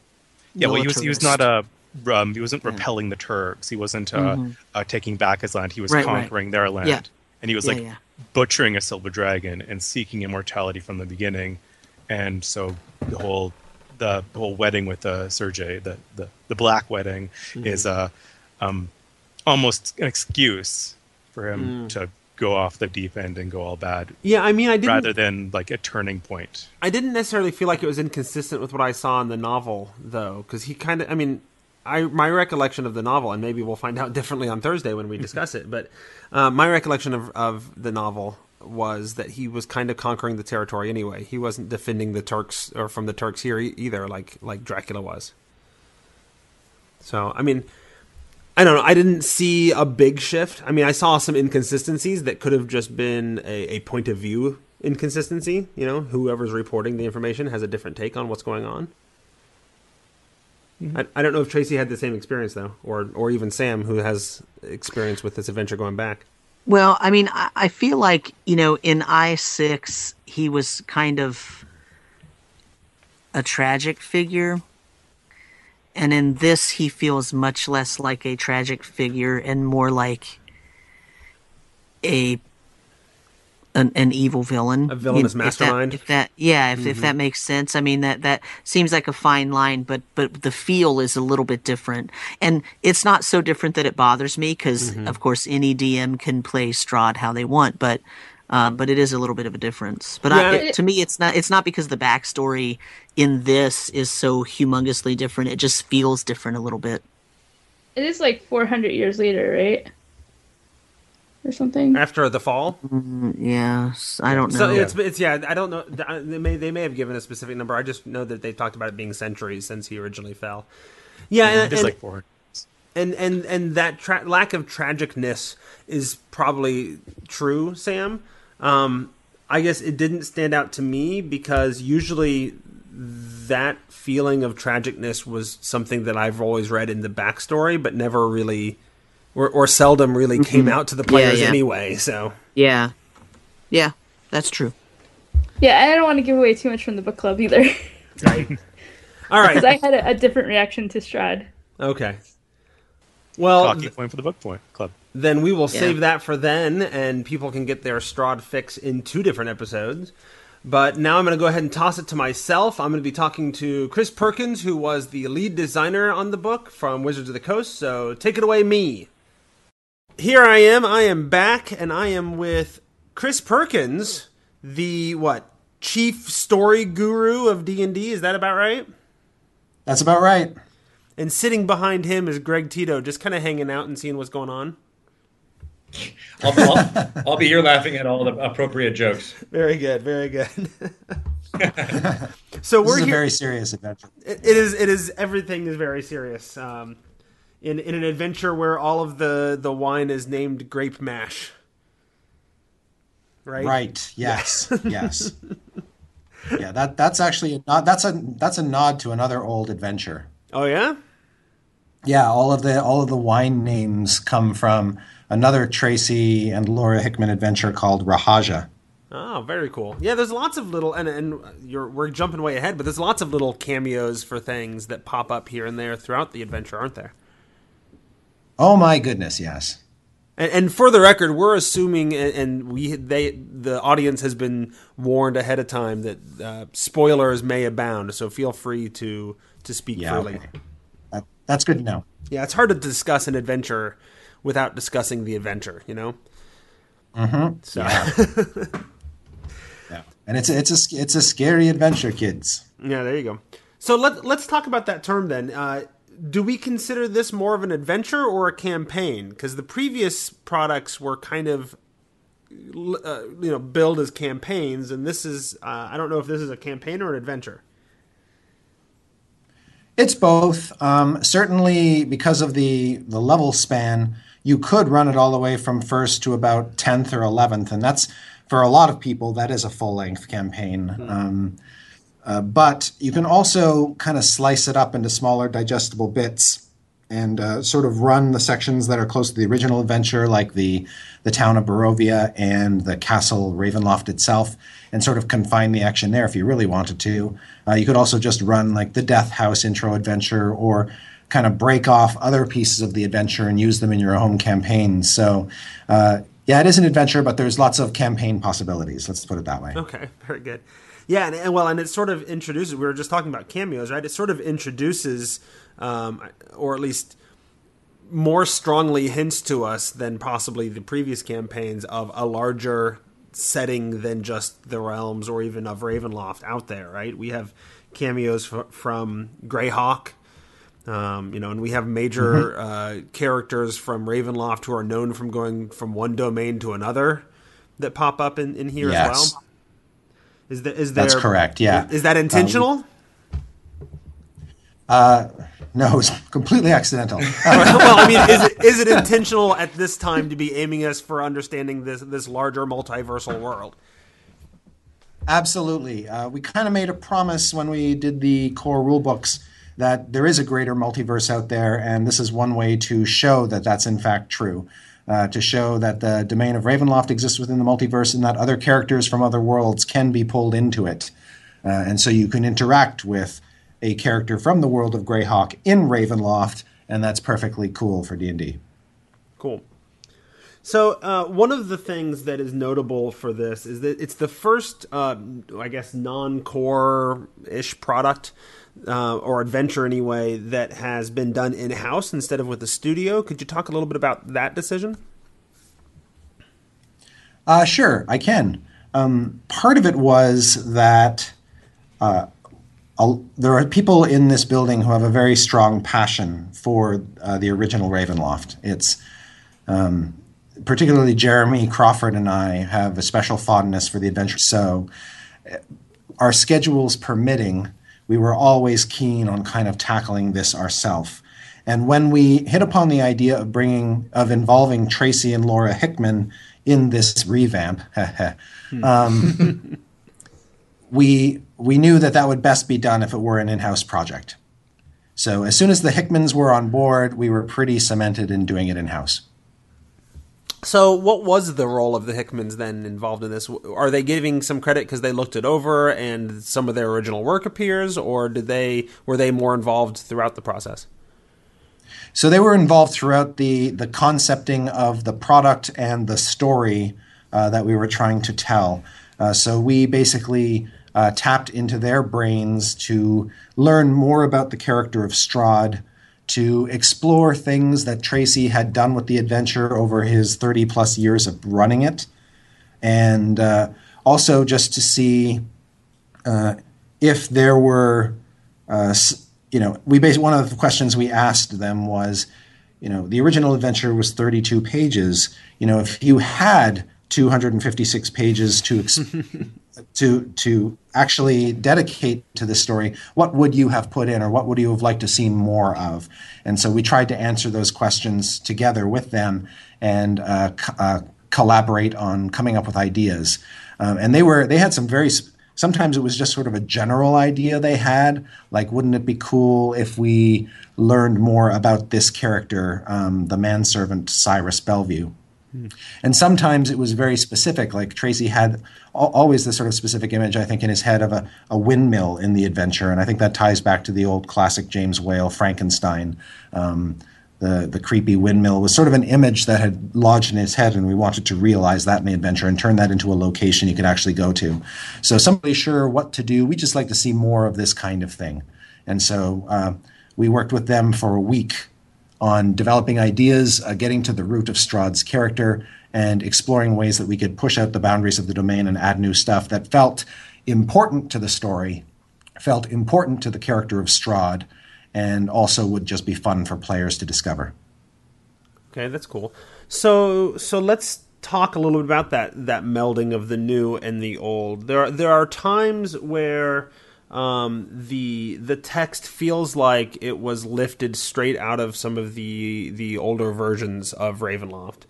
[SPEAKER 6] yeah, well, he was he was not a um, he wasn't repelling the Turks. He wasn't uh, uh, taking back his land. He was
[SPEAKER 5] Mm-hmm. Right, right.
[SPEAKER 6] conquering their land,
[SPEAKER 5] Yeah.
[SPEAKER 6] and he was
[SPEAKER 5] Yeah,
[SPEAKER 6] like
[SPEAKER 5] yeah.
[SPEAKER 6] Butchering a silver dragon and seeking immortality from the beginning. And so the whole the, whole wedding with uh, Sergei, the, the the black wedding,
[SPEAKER 5] Mm-hmm.
[SPEAKER 6] is uh, um, almost an excuse for
[SPEAKER 5] Mm.
[SPEAKER 6] him to go off the deep end and go all bad,
[SPEAKER 2] Yeah, I mean, I didn't.
[SPEAKER 6] rather than like a turning point.
[SPEAKER 2] I didn't necessarily feel like it was inconsistent with what I saw in the novel, though, because he kind of. I mean, I my recollection of the novel, and maybe we'll find out differently on Thursday when we discuss it. But uh, my recollection of of the novel was that he was kind of conquering the territory anyway. He wasn't defending the Turks or from the Turks here e- either, like like Dracula was. So I mean. I don't know. I didn't see a big shift. I mean, I saw some inconsistencies that could have just been a, a point of view inconsistency. You know, whoever's reporting the information has a different take on what's going on. I, I don't know if Tracy had the same experience though, or or even Sam, who has experience with this adventure going back.
[SPEAKER 5] Well, I mean, I, I feel like you know, in I six, he was kind of a tragic figure, and in this, he feels much less like a tragic figure and more like a an, an evil villain,
[SPEAKER 2] A villainous
[SPEAKER 5] You- if that-
[SPEAKER 2] mastermind.
[SPEAKER 5] If that, yeah, if, if that makes sense. I mean, that that seems like a fine line, but but the feel is a little bit different, and it's not so different that it bothers me because, of course, any DM can play Strahd how they want, but. Um, but it is a little bit of a difference. But I, it, to me, it's not. It's not because the backstory in this is so humongously different. It just feels different a little bit.
[SPEAKER 4] It is like 400 years later, right? Or something.
[SPEAKER 2] After the fall,
[SPEAKER 5] Yeah, I don't know.
[SPEAKER 2] so it's it's yeah. I don't know. They may they may have given a specific number. I just know that they talked about it being centuries since he originally fell. Yeah, and,
[SPEAKER 6] Just
[SPEAKER 2] and-
[SPEAKER 6] like 400.
[SPEAKER 2] and and and that tra- lack of tragicness is probably true sam um i guess it didn't stand out to me because usually that feeling of tragicness was something that i've always read in the backstory but never really or, or seldom really came mm-hmm. out to the players
[SPEAKER 5] yeah.
[SPEAKER 2] anyway so
[SPEAKER 5] yeah, yeah, that's true.
[SPEAKER 4] Yeah, I don't want to give away too much from the book club either.
[SPEAKER 2] All right,
[SPEAKER 4] Because I had a, a different reaction to Strahd.
[SPEAKER 2] okay well
[SPEAKER 6] Cocky point for the book point club.
[SPEAKER 2] then we will
[SPEAKER 5] Yeah.
[SPEAKER 2] save that for then, and people can get their Strahd fix in two different episodes. But now I'm going to go ahead and toss it to myself. I'm going to be talking to Chris Perkins, who was the lead designer on the book from Wizards of the Coast. So take it away, me. Here I am. I am back, and I am with Chris Perkins, the what chief story guru of D and D. Is that about right?
[SPEAKER 7] That's about right.
[SPEAKER 2] And sitting behind him is Greg Tito, just kind of hanging out and seeing what's going on.
[SPEAKER 8] I'll, I'll, I'll be here laughing at all the appropriate jokes.
[SPEAKER 2] Very good, very good. so
[SPEAKER 7] This
[SPEAKER 2] we're
[SPEAKER 7] is a
[SPEAKER 2] here.
[SPEAKER 7] very serious adventure.
[SPEAKER 2] it it is. It is. Everything is very serious. Um, in in an adventure where all of the the wine is named grape mash. Right.
[SPEAKER 7] Right. Yes. yes. Yeah. That that's actually a nod, that's a that's a nod to another old adventure.
[SPEAKER 2] Oh yeah.
[SPEAKER 7] Yeah. All of the all of the wine names come from another Tracy and Laura Hickman adventure called Rahasia.
[SPEAKER 2] Oh, very cool. Yeah, there's lots of little, and and you're we're jumping way ahead, but there's lots of little cameos for things that pop up here and there throughout the adventure, aren't there?
[SPEAKER 7] Oh my goodness. Yes.
[SPEAKER 2] And, and for the record, we're assuming, and- we they the audience has been warned ahead of time that uh, spoilers may abound. So feel free to to speak
[SPEAKER 7] Yeah.
[SPEAKER 2] freely.
[SPEAKER 7] okay. That, that's good to know.
[SPEAKER 2] Yeah, it's hard to discuss an adventure without discussing the adventure. You know. Mm-hmm. So
[SPEAKER 7] Yeah. And it's a, it's a it's a scary adventure, kids.
[SPEAKER 2] yeah, there you go. So let let's talk about that term then. Uh, do we consider this more of an adventure or a campaign? Because the previous products were kind of uh, you know billed as campaigns, and this is uh, I don't know if this is a campaign or an adventure.
[SPEAKER 7] It's both. Um, certainly, because of the the level span, you could run it all the way from first to about tenth or eleventh, and that's for a lot of people that is a full length campaign. Um, uh, but you can also kind of slice it up into smaller, digestible bits and uh, sort of run the sections that are close to the original adventure, like the the town of Barovia and the castle Ravenloft itself, and sort of confine the action there if you really wanted to. Uh, you could also just run like the Death House intro adventure, or kind of break off other pieces of the adventure and use them in your home campaign. So. Uh, yeah, it is an adventure, but there's lots of campaign possibilities. Let's put it that way.
[SPEAKER 2] Okay, very good. Yeah, and, and well, and it sort of introduces. We were just talking about cameos, right? It sort of introduces, um, or at least more strongly hints to us than possibly the previous campaigns of a larger setting than just the realms or even of Ravenloft out there, right? We have cameos f- from Greyhawk, um, you know, and we have major uh, characters from Ravenloft who are known from going from one domain to another that pop up in, in here as well. Is that is there?
[SPEAKER 7] That's correct, yeah. Um,
[SPEAKER 2] Is, that intentional?
[SPEAKER 7] No, it's completely accidental.
[SPEAKER 2] well, I mean, is it is it intentional at this time to be aiming us for understanding this this larger multiversal world?
[SPEAKER 7] Absolutely. Uh, we kind of made a promise when we did the core rulebooks that there is a greater multiverse out there, and this is one way to show that that's in fact true. Uh, to show that the domain of Ravenloft exists within the multiverse and that other characters from other worlds can be pulled into it. Uh, and so you can interact with a character from the world of Greyhawk in Ravenloft, and that's perfectly cool for D&D.
[SPEAKER 2] Cool. So uh, one of the things that is notable for this is that it's the first, uh, I guess, non-core-ish product uh, or adventure anyway that has been done in-house instead of with the studio. Could you talk a little bit about that decision?
[SPEAKER 7] Uh, sure, I can. Um, part of it was that uh, there are people in this building who have a very strong passion for uh, the original Ravenloft. It's um, particularly Jeremy Crawford and I have a special fondness for the adventure. So, uh, our schedules permitting, we were always keen on kind of tackling this ourselves. And when we hit upon the idea of bringing, of involving Tracy and Laura Hickman in this revamp, um, we we knew that that would best be done if it were an in-house project. So as soon as the Hickmans were on board, we were pretty cemented in doing it in-house.
[SPEAKER 2] So, what was the role of the Hickmans then involved in this? Are they giving some credit because they looked it over and some of their original work appears, or did they were they more involved throughout the process?
[SPEAKER 7] So they were involved throughout the the concepting of the product and the story uh, that we were trying to tell. Uh, so we basically uh, tapped into their brains to learn more about the character of Strahd to explore things that Tracy had done with the adventure over his 30 plus years of running it, and uh, also just to see uh, if there were, uh, you know, we based one of the questions we asked them was, you know, the original adventure was 32 pages. You know, if you had 256 pages to to to actually dedicate to this story, what would you have put in, or what would you have liked to see more of? And so we tried to answer those questions together with them and uh, co- uh, collaborate on coming up with ideas. Um, and they were they had some very sometimes it was just sort of a general idea they had, like wouldn't it be cool if we learned more about this character, um, the manservant Cyrus Belview. And sometimes it was very specific. Like Tracy had always this sort of specific image, I think, in his head of a, a, windmill in the adventure. And I think that ties back to the old classic James Whale Frankenstein. Um, the, the creepy windmill was sort of an image that had lodged in his head, and we wanted to realize that in the adventure and turn that into a location you could actually go to. So, somebody sure what to do, we just like to see more of this kind of thing. And so, uh, we worked with them for a week on developing ideas, uh, getting to the root of Strahd's character, and exploring ways that we could push out the boundaries of the domain and add new stuff that felt important to the story, felt important to the character of Strahd, and also would just be fun for players to discover.
[SPEAKER 2] Okay, that's cool. So, so let's talk a little bit about that that melding of the new and the old. There are there are times where um, the the text feels like it was lifted straight out of some of the the older versions of Ravenloft.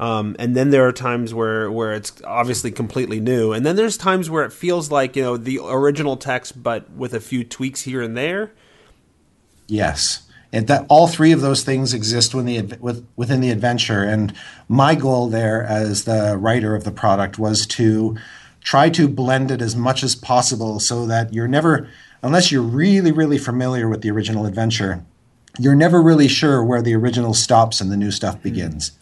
[SPEAKER 2] Um, and then there are times where, where it's obviously completely new, and then there's times where it feels like you know the original text, but with a few tweaks here and there.
[SPEAKER 7] Yes, and that all three of those things exist within the with, within the adventure. And my goal there, as the writer of the product, was to try to blend it as much as possible so that you're never, unless you're really, really familiar with the original adventure, you're never really sure where the original stops and the new stuff hmm. begins.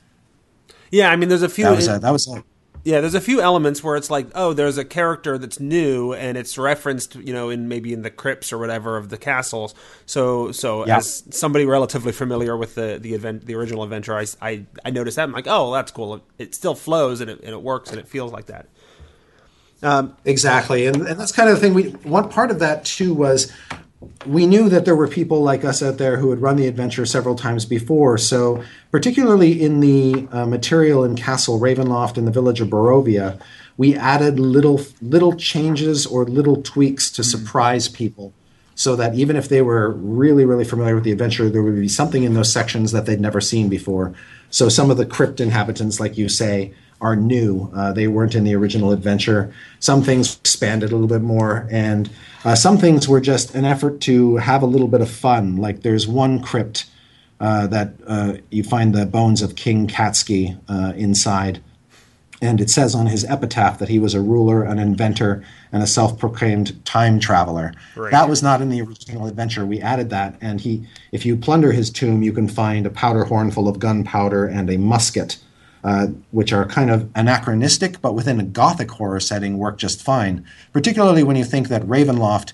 [SPEAKER 2] Yeah, I mean, there's a few.
[SPEAKER 7] That was a, that was a,
[SPEAKER 2] yeah, there's a few elements where it's like, oh, there's a character that's new and it's referenced, you know, in maybe in the crypts or whatever of the castles. So, so yeah. as somebody relatively familiar with the the event, the original adventure, I, I, I noticed that. I'm like, oh, that's cool. It, it still flows and it, and it works and it feels like that.
[SPEAKER 7] Um, exactly, and, and that's kind of the thing. We one part of that too was we knew that there were people like us out there who had run the adventure several times before. So, particularly in the uh, material in Castle Ravenloft in the village of Barovia, we added little little changes or little tweaks to surprise people, so that even if they were really really familiar with the adventure, there would be something in those sections that they'd never seen before. So, some of the crypt inhabitants, like you say, are new. Uh, they weren't in the original adventure. Some things expanded a little bit more, and uh, some things were just an effort to have a little bit of fun. Like there's one crypt uh, that uh, you find the bones of King Katsky uh, inside. And it says on his epitaph that he was a ruler, an inventor, and a self-proclaimed time traveler.
[SPEAKER 2] Right.
[SPEAKER 7] That was not in the original adventure. We added that, and he, if you plunder his tomb, you can find a powder horn full of gunpowder and a musket, uh, which are kind of anachronistic, but within a gothic horror setting work just fine. Particularly when you think that Ravenloft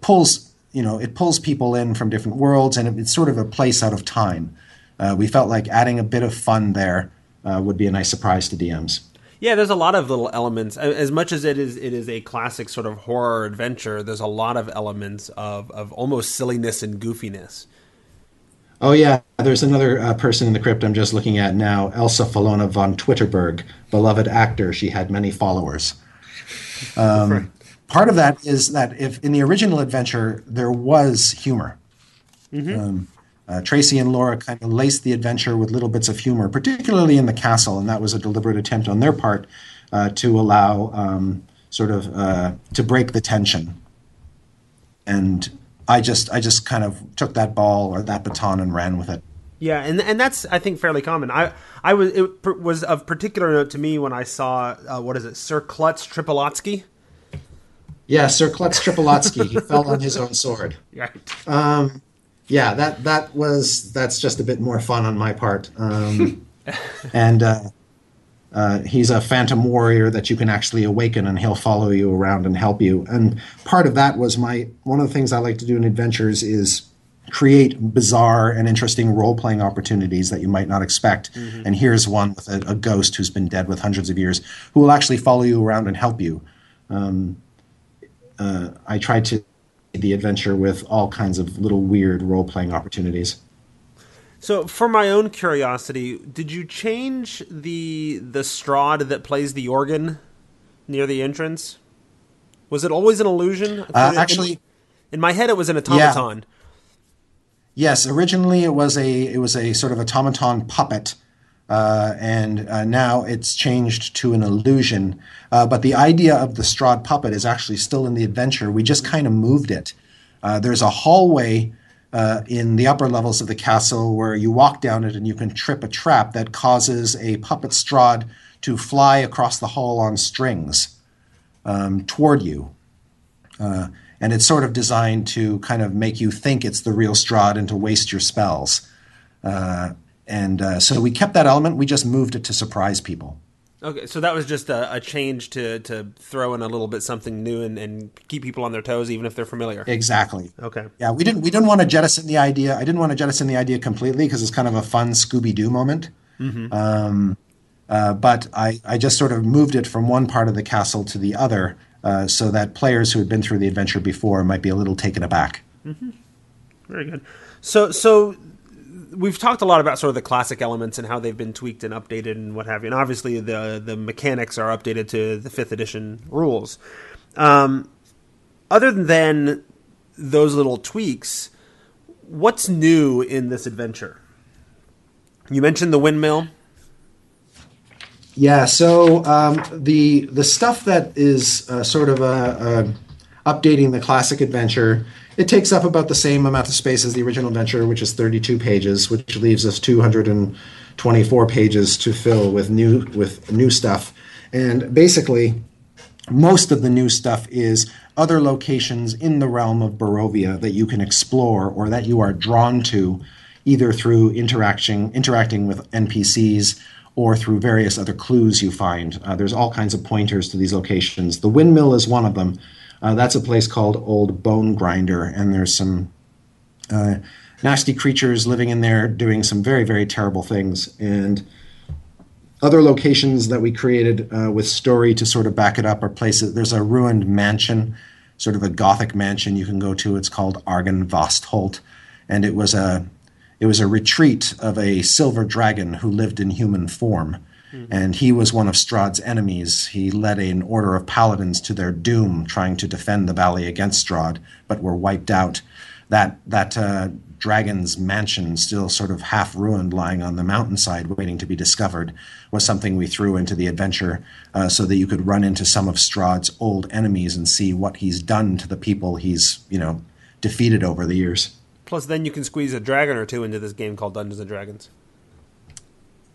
[SPEAKER 7] pulls, you know, it pulls people in from different worlds, and it's sort of a place out of time. Uh, we felt like adding a bit of fun there uh, would be a nice surprise to DMs.
[SPEAKER 2] Yeah, there's a lot of little elements. As much as it is, it is a classic sort of horror adventure. There's a lot of elements of of almost silliness and goofiness.
[SPEAKER 7] Oh yeah, there's another uh, person in the crypt I'm just looking at now, Elsa Falona von Twitterberg, beloved actor. She had many followers. Um, right. Part of that is that if in the original adventure there was humor. Mm-hmm. Um, uh, Tracy and Laura kind of laced the adventure with little bits of humor, particularly in the castle, and that was a deliberate attempt on their part uh, to allow um, sort of uh, to break the tension. And I just I just kind of took that ball or that baton and ran with it.
[SPEAKER 2] Yeah, and and that's I think fairly common. I I was it was of particular note to me when I saw uh, what is it, Sir Klutz Tripalotsky.
[SPEAKER 7] Yeah, Sir Klutz Tripalotsky. he fell on his own sword.
[SPEAKER 2] Right.
[SPEAKER 7] Um, yeah, that that was that's just a bit more fun on my part. Um, and uh, uh, he's a phantom warrior that you can actually awaken, and he'll follow you around and help you. And part of that was my one of the things I like to do in adventures is create bizarre and interesting role playing opportunities that you might not expect. Mm-hmm. And here's one with a, a, ghost who's been dead with hundreds of years, who will actually follow you around and help you. Um, uh, I tried to the adventure with all kinds of little weird role playing opportunities.
[SPEAKER 2] So, for my own curiosity, did you change the the Strahd that plays the organ near the entrance? Was it always an illusion?
[SPEAKER 7] Uh, actually,
[SPEAKER 2] in, in, my head, it was an automaton.
[SPEAKER 7] Yeah. Yes, originally it was a it was a sort of automaton puppet uh, and uh, now it's changed to an illusion. Uh, but the idea of the Strahd puppet is actually still in the adventure. We just kind of moved it. Uh, there's a hallway uh, in the upper levels of the castle where you walk down it and you can trip a trap that causes a puppet Strahd to fly across the hall on strings um, toward you. Uh, and it's sort of designed to kind of make you think it's the real Strahd and to waste your spells. Uh, and uh, so we kept that element. We just moved it to surprise people.
[SPEAKER 2] Okay, so that was just a, a, change to, to throw in a little bit something new and, and keep people on their toes, even if they're familiar.
[SPEAKER 7] Exactly.
[SPEAKER 2] Okay.
[SPEAKER 7] Yeah, we didn't we didn't want to jettison the idea. I didn't want to jettison the idea completely because it's kind of a fun Scooby Doo moment. Mm-hmm. Um, uh, but I, I just sort of moved it from one part of the castle to the other, uh, so that players who had been through the adventure before might be a little taken aback.
[SPEAKER 2] Mm-hmm. Very good. So so we've talked a lot about sort of the classic elements and how they've been tweaked and updated and what have you. And obviously, the the mechanics are updated to the fifth edition rules. Um, other than those little tweaks, what's new in this adventure? You mentioned the windmill.
[SPEAKER 7] Yeah, so um, the the stuff that is uh, sort of a, a updating the classic adventure it takes up about the same amount of space as the original adventure, which is 32 pages, which leaves us 224 pages to fill with new with new stuff. And basically, most of the new stuff is other locations in the realm of Barovia that you can explore or that you are drawn to, either through interaction interacting with NPCs or through various other clues you find. Uh, there's all kinds of pointers to these locations. The windmill is one of them. Uh, that's a place called Old Bone Grinder, and there's some uh, nasty creatures living in there doing some very, very terrible things. And other locations that we created uh, with story to sort of back it up are places. There's a ruined mansion, sort of a Gothic mansion you can go to. It's called Argynvostholt, and it was a it was a retreat of a silver dragon who lived in human form. Mm-hmm. And he was one of Strahd's enemies. He led an order of paladins to their doom, trying to defend the valley against Strahd, but were wiped out. That that uh, dragon's mansion, still sort of half ruined, lying on the mountainside, waiting to be discovered, was something we threw into the adventure uh, so that you could run into some of Strahd's old enemies and see what he's done to the people he's, you know, defeated over the years.
[SPEAKER 2] Plus, then you can squeeze a dragon or two into this game called Dungeons and Dragons.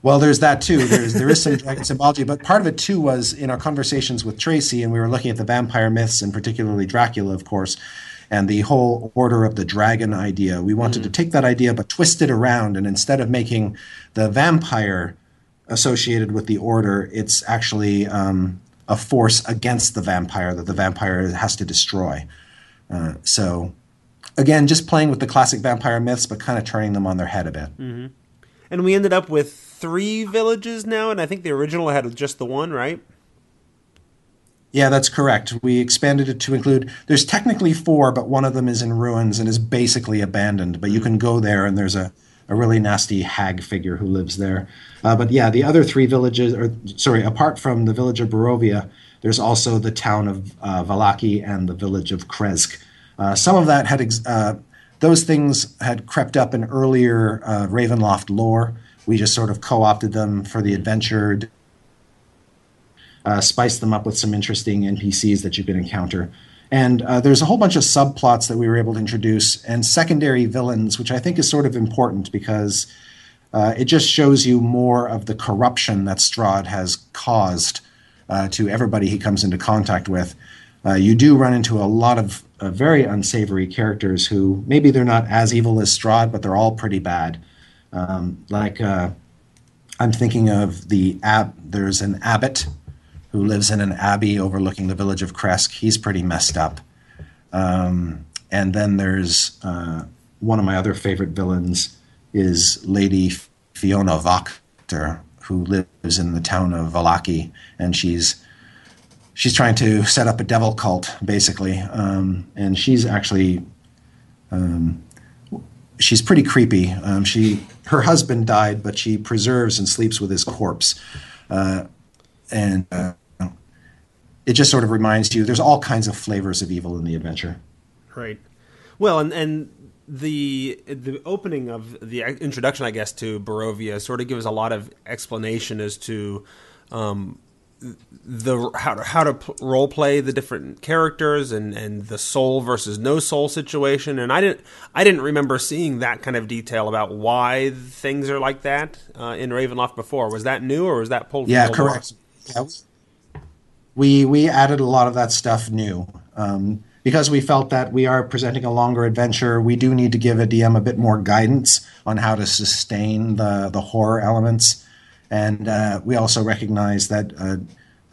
[SPEAKER 7] Well, there's that too. There's there is some dragon symbology, but part of it too was in our conversations with Tracy, and we were looking at the vampire myths and particularly Dracula, of course, and the whole order of the dragon idea. We wanted to take that idea but twist it around, and instead of making the vampire associated with the order, it's actually um, a force against the vampire that the vampire has to destroy. Uh, so, again, just playing with the classic vampire myths, but kind of turning them on their head a bit.
[SPEAKER 2] And we ended up with three villages now, and I think the original had just the one, right?
[SPEAKER 7] Yeah, that's correct. We expanded it to include. There's technically four, but one of them is in ruins and is basically abandoned. But you can go there, and there's a, a really nasty hag figure who lives there. Uh, but yeah, the other three villages, or sorry, apart from the village of Barovia, there's also the town of uh, Vallaki and the village of Krezk. Uh, some of that had ex- uh, those things had crept up in earlier uh, Ravenloft lore. We just sort of co-opted them for the adventure, uh, spiced them up with some interesting NPCs that you could encounter. And uh, there's a whole bunch of subplots that we were able to introduce and secondary villains, which I think is sort of important because uh, it just shows you more of the corruption that Strahd has caused uh, to everybody he comes into contact with. Uh, you do run into a lot of uh, very unsavory characters who maybe they're not as evil as Strahd, but they're all pretty bad. Um, like uh, I'm thinking of the ab. There's an abbot who lives in an abbey overlooking the village of Krezk. He's pretty messed up. Um, and then there's uh, one of my other favorite villains is Lady Fiona Wachter, who lives in the town of Vallaki, and she's she's trying to set up a devil cult, basically. Um, and she's actually um, she's pretty creepy. Um, she her husband died, but she preserves and sleeps with his corpse, uh, and uh, it just sort of reminds you there's all kinds of flavors of evil in the adventure.
[SPEAKER 2] Right. Well, and and the the opening of the introduction, I guess, to Barovia sort of gives a lot of explanation as to um, the how to how to role play the different characters and and the soul versus no soul situation. And I didn't I didn't remember seeing that kind of detail about why things are like that uh, in Ravenloft before. Was that new or was that pulled?
[SPEAKER 7] Yeah,
[SPEAKER 2] from the lore?
[SPEAKER 7] correct. Yeah, we we added a lot of that stuff new um, because we felt that we are presenting a longer adventure. We do need to give a DM a bit more guidance on how to sustain the the horror elements, and uh, we also recognize that uh,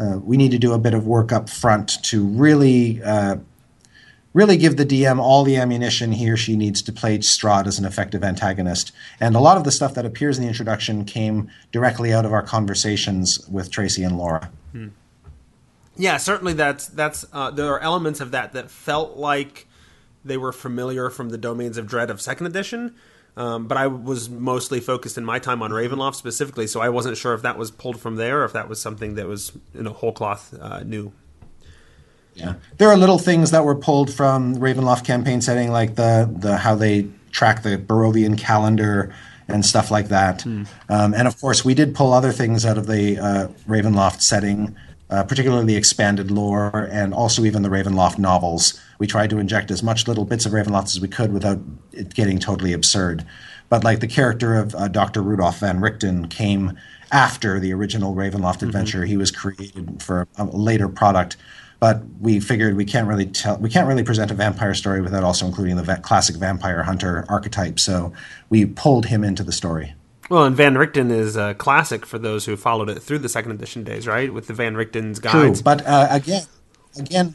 [SPEAKER 7] uh, we need to do a bit of work up front to really. Uh, Really give the DM all the ammunition he or she needs to play Strahd as an effective antagonist. And a lot of the stuff that appears in the introduction came directly out of our conversations with Tracy and Laura.
[SPEAKER 2] Yeah, certainly that's that's uh, there are elements of that that felt like they were familiar from the domains of dread of second edition. Um, but I was mostly focused in my time on Ravenloft specifically, so I wasn't sure if that was pulled from there or if that was something that was you know whole cloth uh, new.
[SPEAKER 7] Yeah, there are little things that were pulled from Ravenloft campaign setting, like the the how they track the Barovian calendar and stuff like that. Um, and of course, we did pull other things out of the uh, Ravenloft setting, uh, particularly the expanded lore and also even the Ravenloft novels. We tried to inject as much little bits of Ravenloft as we could without it getting totally absurd. But like the character of uh, Dr. Rudolph Van Richten came after the original Ravenloft adventure. He was created for a later product. But we figured we can't really tell, we can't really present a vampire story without also including the va- classic vampire hunter archetype. So we pulled him into the story.
[SPEAKER 2] Well, and Van Richten is a classic for those who followed it through the second edition days, right? With the Van Richten's guides.
[SPEAKER 7] True, but uh, again, again,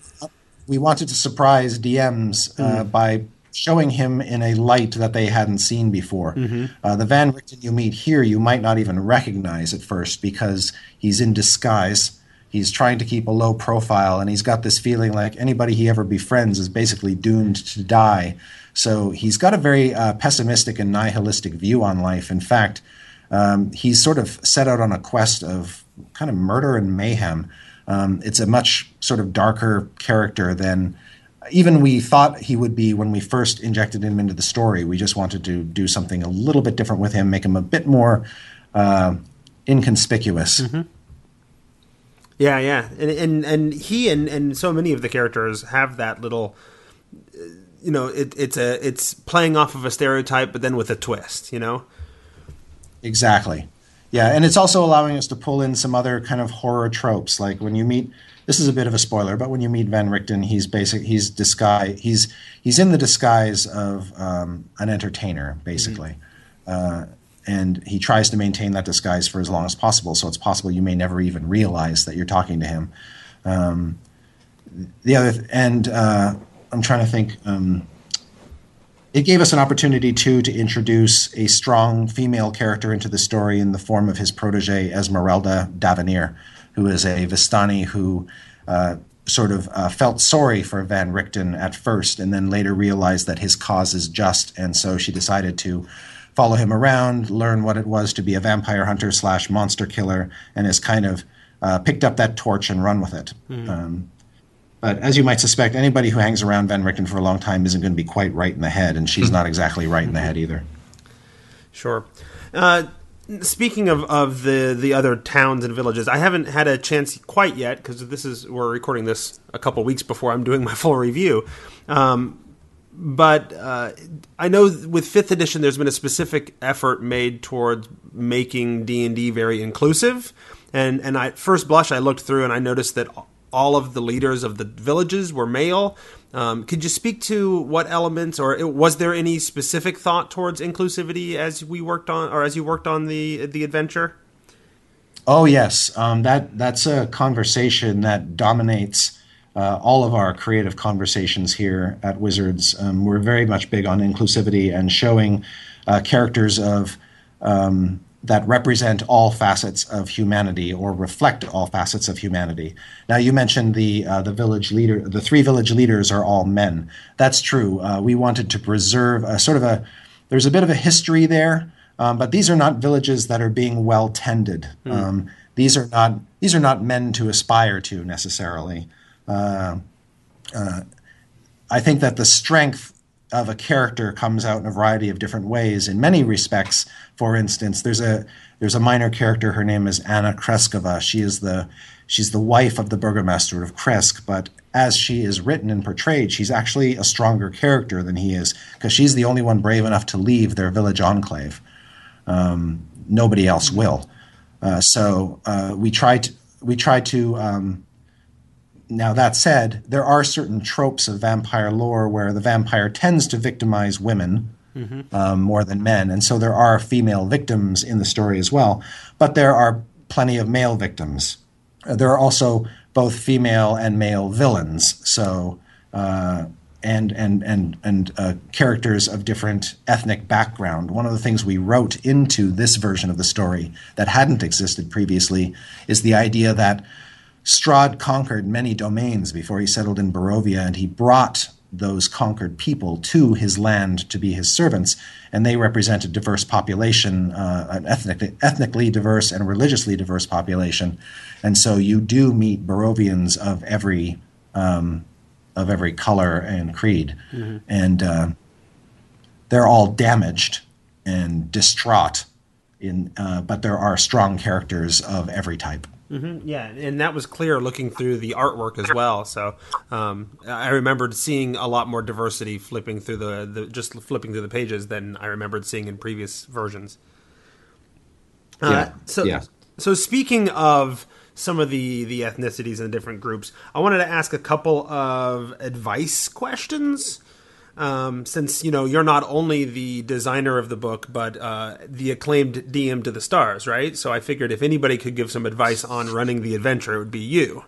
[SPEAKER 7] we wanted to surprise DMs uh, by showing him in a light that they hadn't seen before. Uh, the Van Richten you meet here, you might not even recognize at first because he's in disguise. He's trying to keep a low profile, and he's got this feeling like anybody he ever befriends is basically doomed to die. So he's got a very uh, pessimistic and nihilistic view on life. In fact, um, he's sort of set out on a quest of kind of murder and mayhem. Um, it's a much sort of darker character than even we thought he would be when we first injected him into the story. We just wanted to do something a little bit different with him, make him a bit more uh, inconspicuous.
[SPEAKER 2] Mm-hmm. Yeah, yeah, and and, and he and, and so many of the characters have that little, you know, it, it's a it's playing off of a stereotype, but then with a twist, you know.
[SPEAKER 7] Exactly. Yeah, and it's also allowing us to pull in some other kind of horror tropes, like when you meet. This is a bit of a spoiler, but when you meet Van Richten, he's basic. He's disguise. He's he's in the disguise of um, an entertainer, basically, mm-hmm. uh, and he tries to maintain that disguise for as long as possible. So it's possible you may never even realize that you're talking to him. Um, the other and uh, I'm trying to think. Um, it gave us an opportunity too to introduce a strong female character into the story in the form of his protege Esmeralda d'Avenir, who is a Vistani who uh, sort of uh, felt sorry for Van Richten at first, and then later realized that his cause is just, and so she decided to follow him around, learn what it was to be a vampire hunter slash monster killer, and has kind of uh, picked up that torch and run with it. Mm. Um, but as you might suspect, anybody who hangs around Van Richten for a long time isn't going to be quite right in the head, and she's not exactly right in the head either.
[SPEAKER 2] Sure. Uh, speaking of, of the, the other towns and villages, I haven't had a chance quite yet because this is we're recording this a couple weeks before I'm doing my full review. Um, but uh, I know with fifth edition, there's been a specific effort made towards making D and D very inclusive. And and I, at first blush, I looked through and I noticed that all of the leaders of the villages were male. Um, could you speak to what elements, or was there any specific thought towards inclusivity as we worked on, or as you worked on the the adventure?
[SPEAKER 7] Oh yes, um, that that's a conversation that dominates uh, all of our creative conversations here at Wizards. Um, we're very much big on inclusivity and showing uh, characters of um, that represent all facets of humanity or reflect all facets of humanity. Now, you mentioned the uh, the village leader. The three village leaders are all men. That's true. Uh, we wanted to preserve a sort of a. There's a bit of a history there, um, but these are not villages that are being well tended. Mm. Um, these are not these are not men to aspire to necessarily. Uh, uh I think that the strength of a character comes out in a variety of different ways. In many respects, for instance, there's a there's a minor character. Her name is Anna Krezkova. She is the she's the wife of the burgomaster of Krezk, but as she is written and portrayed, she's actually a stronger character than he is because she's the only one brave enough to leave their village enclave. Um, nobody else will. Uh, so uh, we try to we try to um, now, that said, there are certain tropes of vampire lore where the vampire tends to victimize women mm-hmm. um, more than men. And so there are female victims in the story as well. But there are plenty of male victims. Uh, there are also both female and male villains. So, uh, and and and and uh, characters of different ethnic background. One of the things we wrote into this version of the story that hadn't existed previously is the idea that Strahd conquered many domains before he settled in Barovia, and he brought those conquered people to his land to be his servants, and they represent a diverse population, uh, an ethnically, ethnically diverse and religiously diverse population, and so you do meet Barovians of every um, of every color and creed, mm-hmm. and uh, they're all damaged and distraught. In, uh, but there are strong characters of every type.
[SPEAKER 2] Mm-hmm. Yeah, and that was clear looking through the artwork as well. So um, I remembered seeing a lot more diversity flipping through the, the, just flipping through the pages than I remembered seeing in previous versions. Uh, yeah. So yeah. so speaking of some of the the ethnicities and different groups, I wanted to ask a couple of advice questions um, since you know you're not only the designer of the book but uh, the acclaimed DM to the stars, right? So I figured if anybody could give some advice on running the adventure, it would be you.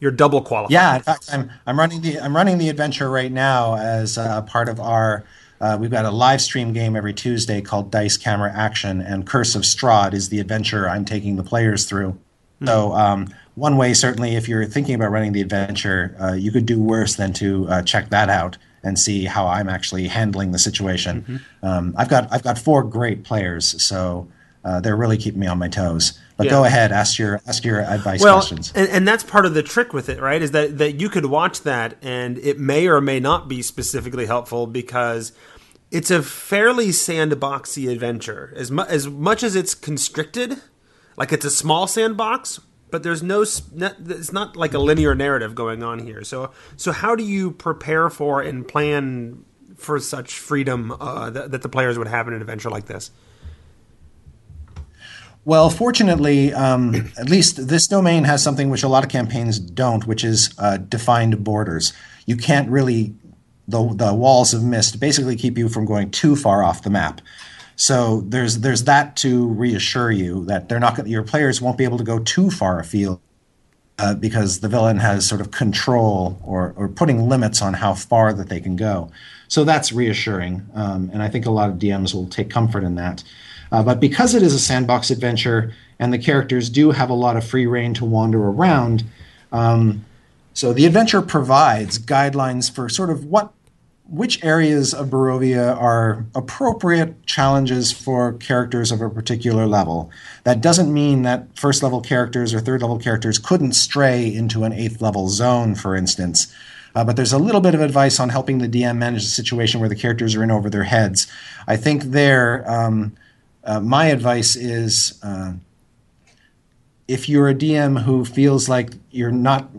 [SPEAKER 2] You're double qualified.
[SPEAKER 7] Yeah, in fact, I'm I'm running the I'm running the adventure right now as uh, part of our. Uh, we've got a live stream game every Tuesday called Dice Camera Action, and Curse of Strahd is the adventure I'm taking the players through. Mm-hmm. So, um, one way, certainly, if you're thinking about running the adventure, uh, you could do worse than to uh, check that out and see how I'm actually handling the situation. Mm-hmm. Um, I've got I've got four great players, so uh, they're really keeping me on my toes. But
[SPEAKER 2] Yeah.
[SPEAKER 7] go ahead, ask your ask your advice
[SPEAKER 2] well,
[SPEAKER 7] questions.
[SPEAKER 2] and, and that's part of the trick with it, right? Is that that you could watch that and it may or may not be specifically helpful because it's a fairly sandboxy adventure. As mu- as much as it's constricted, like it's a small sandbox, but there's no it's not like a linear narrative going on here. So so how do you prepare for and plan for such freedom uh, that, that the players would have in an adventure like this?
[SPEAKER 7] Well, fortunately, um, at least this domain has something which a lot of campaigns don't, which is uh, defined borders. You can't really the the walls of mist basically keep you from going too far off the map. So there's there's that to reassure you that they're not your players won't be able to go too far afield uh, because the villain has sort of control or, or putting limits on how far that they can go. So that's reassuring, um, and I think a lot of DMs will take comfort in that. Uh, but because it is a sandbox adventure and the characters do have a lot of free reign to wander around, um, so the adventure provides guidelines for sort of what which areas of Barovia are appropriate challenges for characters of a particular level. That doesn't mean that first level characters or third level characters couldn't stray into an eighth level zone, for instance. Uh, but there's a little bit of advice on helping the DM manage a situation where the characters are in over their heads. I think there, um, uh, my advice is uh, if you're a DM who feels like you're not,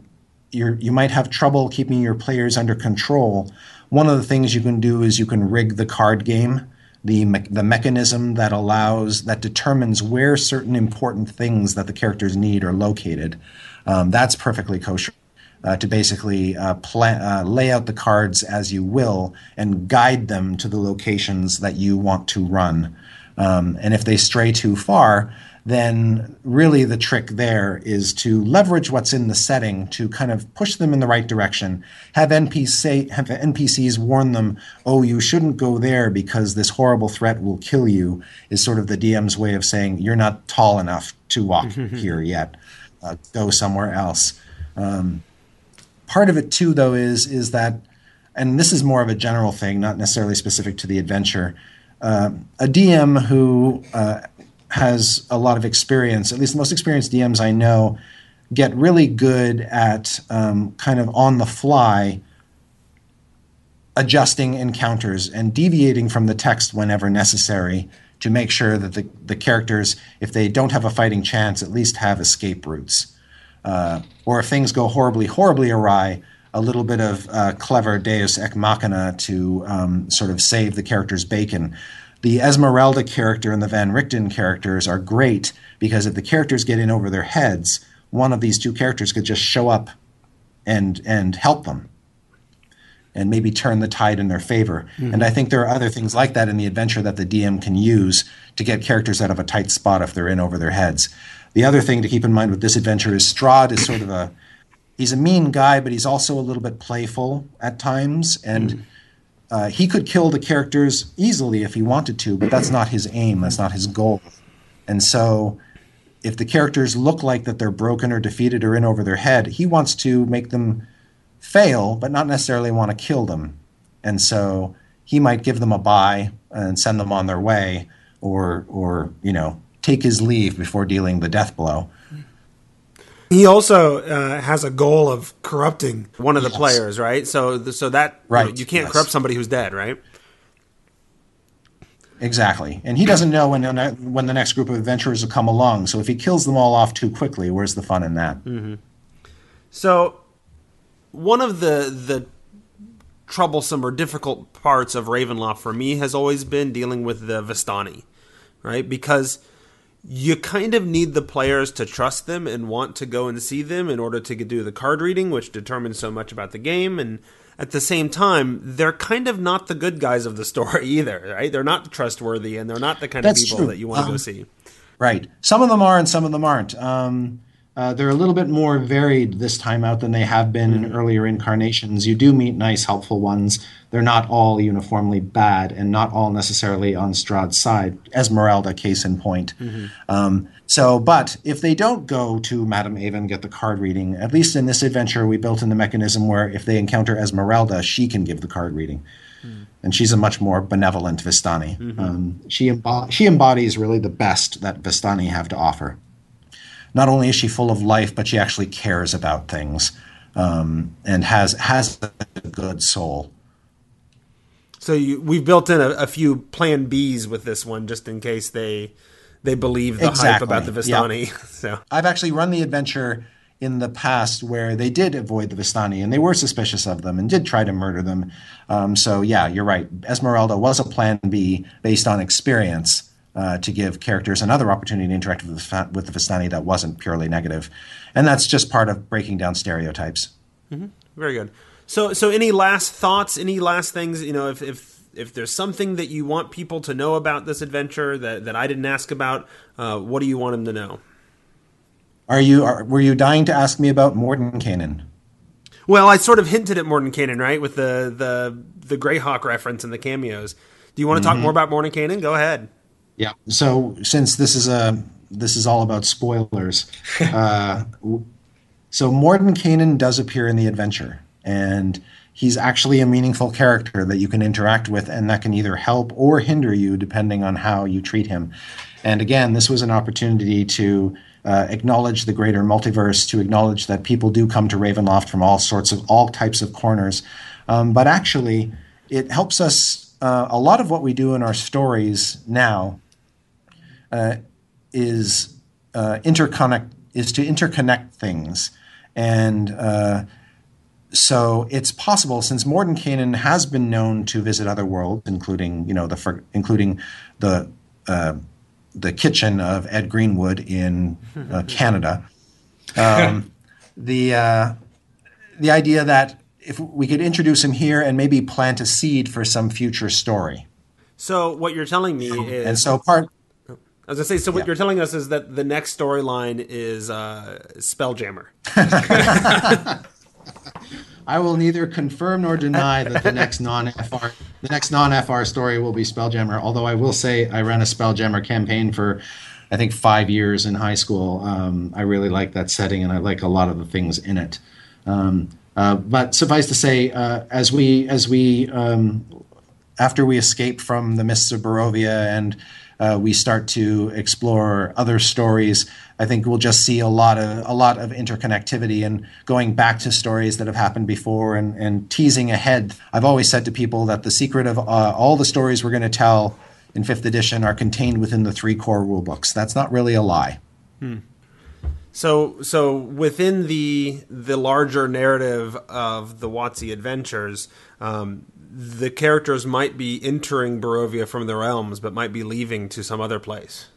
[SPEAKER 7] you're, you might have trouble keeping your players under control, one of the things you can do is you can rig the card game, the me- the mechanism that allows that determines where certain important things that the characters need are located. Um, that's perfectly kosher. Uh, to basically uh, plan, uh, lay out the cards as you will and guide them to the locations that you want to run. Um, and if they stray too far, then really the trick there is to leverage what's in the setting to kind of push them in the right direction. Have NPC have NPCs warn them, "Oh, you shouldn't go there because this horrible threat will kill you." Is sort of the DM's way of saying you're not tall enough to walk here yet. Uh, go somewhere else. Um, part of it too, though, is is that, and this is more of a general thing, not necessarily specific to the adventure. Um, a DM who uh, has a lot of experience, at least the most experienced DMs I know, get really good at um, kind of on the fly adjusting encounters and deviating from the text whenever necessary to make sure that the, the characters, if they don't have a fighting chance, at least have escape routes. Uh, or if things go horribly, horribly awry, a little bit of uh, clever deus ex machina to um, sort of save the character's bacon. The Esmeralda character and the Van Richten characters are great because if the characters get in over their heads, one of these two characters could just show up and and help them and maybe turn the tide in their favor. Hmm. And I think there are other things like that in the adventure that the DM can use to get characters out of a tight spot if they're in over their heads. The other thing to keep in mind with this adventure is Strahd is sort of a he's a mean guy, but he's also a little bit playful at times, and hmm. Uh, he could kill the characters easily if he wanted to, but that's not his aim. That's not his goal. And so, if the characters look like that they're broken or defeated or in over their head, he wants to make them fail, but not necessarily want to kill them. And so, he might give them a bye and send them on their way, or or you know take his leave before dealing the death blow.
[SPEAKER 2] He also uh, has a goal of corrupting one of the
[SPEAKER 7] Yes.
[SPEAKER 2] players, right? So, th- so that you, know,
[SPEAKER 7] Right,
[SPEAKER 2] you can't
[SPEAKER 7] yes.
[SPEAKER 2] corrupt somebody who's dead, right?
[SPEAKER 7] Exactly, and he doesn't know when the when the next group of adventurers will come along. So if he kills them all off too quickly, where's the fun in that?
[SPEAKER 2] So, one of the the troublesome or difficult parts of Ravenloft for me has always been dealing with the Vistani, right? Because you kind of need the players to trust them and want to go and see them in order to do the card reading, which determines so much about the game. And at the same time, they're kind of not the good guys of the story either, right? They're not trustworthy and they're not the kind
[SPEAKER 7] That's
[SPEAKER 2] of people
[SPEAKER 7] true.
[SPEAKER 2] that you want to go
[SPEAKER 7] Um,
[SPEAKER 2] see.
[SPEAKER 7] Right. Some of them are, and some of them aren't. Um, uh, they're a little bit more varied this time out than they have been in earlier incarnations. You do meet nice, helpful ones. They're not all uniformly bad, and not all necessarily on Strahd's side. Esmeralda, case in point. Um, so, but if they don't go to Madam Eva and get the card reading, at least in this adventure, we built in the mechanism where if they encounter Esmeralda, she can give the card reading. and she's a much more benevolent Vistani. Um, she embo- she embodies really the best that Vistani have to offer. Not only is she full of life, but she actually cares about things um, and has has a good soul.
[SPEAKER 2] So you, we've built in a, a few Plan Bs with this one, just in case they they believe the hype about the Vistani. So
[SPEAKER 7] I've actually run the adventure in the past where they did avoid the Vistani and they were suspicious of them and did try to murder them. Um, so yeah, you're right. Esmeralda was a Plan B based on experience uh, to give characters another opportunity to interact with the, with the Vistani that wasn't purely negative. and that's just part of breaking down stereotypes.
[SPEAKER 2] very good. So so any last thoughts? Any last things? You know, if if if there's something that you want people to know about this adventure that that I didn't ask about, uh, what do you want them to know?
[SPEAKER 7] Are you are, were you dying to ask me about Mordenkainen?
[SPEAKER 2] Well, I sort of hinted at Mordenkainen, right, with the the the Greyhawk reference and the cameos. Do you want to talk more about Mordenkainen? Go ahead.
[SPEAKER 7] Yeah. So since this is a this is all about spoilers, uh, so Mordenkainen does appear in the adventure, and he's actually a meaningful character that you can interact with, and that can either help or hinder you depending on how you treat him. And again, this was an opportunity to. Uh, acknowledge the greater multiverse, to acknowledge that people do come to Ravenloft from all sorts of all types of corners, um, but actually, it helps us. Uh, a lot of what we do in our stories now is uh, interconnect is to interconnect things, and uh, so it's possible since Mordenkainen has been known to visit other worlds, including you know the including the uh, the kitchen of Ed Greenwood in uh, Canada. Um, the uh, the idea that if we could introduce him here and maybe plant a seed for some future story,
[SPEAKER 2] So what you're telling me is,
[SPEAKER 7] and so part
[SPEAKER 2] I was gonna say, so what you're telling us is that the next storyline is uh, Spelljammer.
[SPEAKER 7] I will neither confirm nor deny that the next non-FR the next non-FR story will be Spelljammer. Although I will say I ran a Spelljammer campaign for I think five years in high school. Um, I really like that setting and I like a lot of the things in it. Um, uh, but suffice to say, uh, as we as we um, after we escape from the mists of Barovia and uh, we start to explore other stories, I think we'll just see a lot of a lot of interconnectivity and going back to stories that have happened before and, and teasing ahead. I've always said to people that the secret of uh, all the stories we're going to tell in fifth edition are contained within the three core rule books. That's not really a lie.
[SPEAKER 2] So, so within the the larger narrative of the WotC adventures, um, the characters might be entering Barovia from the realms, but might be leaving to some other place.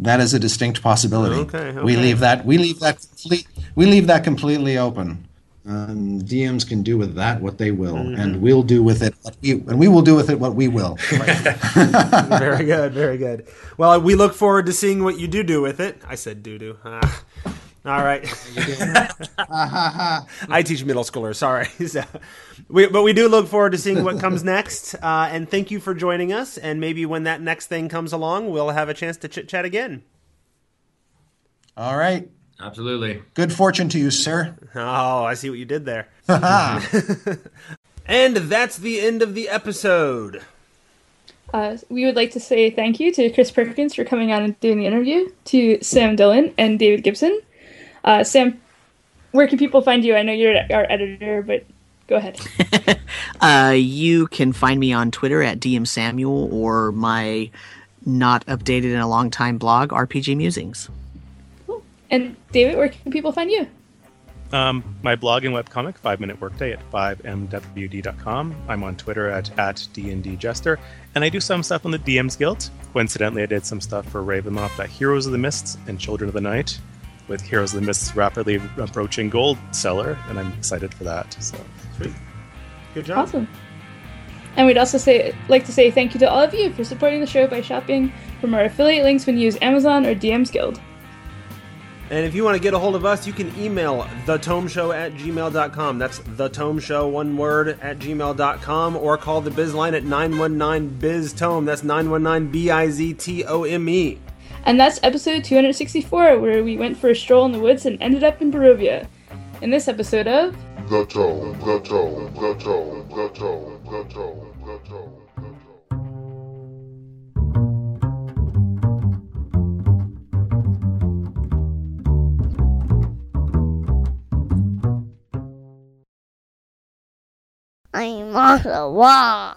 [SPEAKER 7] That is a distinct possibility.
[SPEAKER 2] Okay,
[SPEAKER 7] We leave that we leave that complete, we leave that completely open. Um, DMs can do with that what they will,
[SPEAKER 2] Mm-hmm.
[SPEAKER 7] and we'll do with it what we, and we will do with it what we will.
[SPEAKER 2] very good, very good. Well, we look forward to seeing what you do do with it. I said do do. Ah. All right. I teach middle schoolers. Sorry. So, we, but we do look forward to seeing what comes next. Uh, and thank you for joining us. And maybe when that next thing comes along, we'll have a chance to chit chat again.
[SPEAKER 7] All right.
[SPEAKER 8] Absolutely.
[SPEAKER 7] Good fortune to you, sir.
[SPEAKER 2] Oh, I see what you did there. and that's the end of the episode.
[SPEAKER 4] Uh, we would like to say thank you to Chris Perkins for coming on and doing the interview, to Sam Dillon and David Gibson. Uh, Sam, where can people find you? I know you're our editor, but go ahead.
[SPEAKER 5] Uh, you can find me on Twitter at DM Samuel or my not updated in a long time blog, RPG Musings. Cool.
[SPEAKER 4] And David, where can people find you?
[SPEAKER 6] Um, my blog and webcomic, 5 Minute Workday at 5mwd.com. I'm on Twitter at, at DNDJester, and I do some stuff on the DM's Guild. Coincidentally, I did some stuff for Ravenloft at Heroes of the Mists and Children of the Night, with Heroes of the Mists rapidly approaching gold seller, and I'm excited for that. So, great.
[SPEAKER 2] Good job.
[SPEAKER 4] Awesome. And we'd also say like to say thank you to all of you for supporting the show by shopping from our affiliate links when you use Amazon or DM's Guild.
[SPEAKER 2] And if you want to get a hold of us, you can email thetomeshow at gmail.com. That's thetomeshow, one word, at gmail.com, or call the biz line at 919-BIZ-TOME. That's 919-B-I-Z-T-O-M-E.
[SPEAKER 4] And that's episode 264, where we went for a stroll in the woods and ended up in Barovia. In this episode of.
[SPEAKER 9] The The The The The The
[SPEAKER 10] I'm on the wall.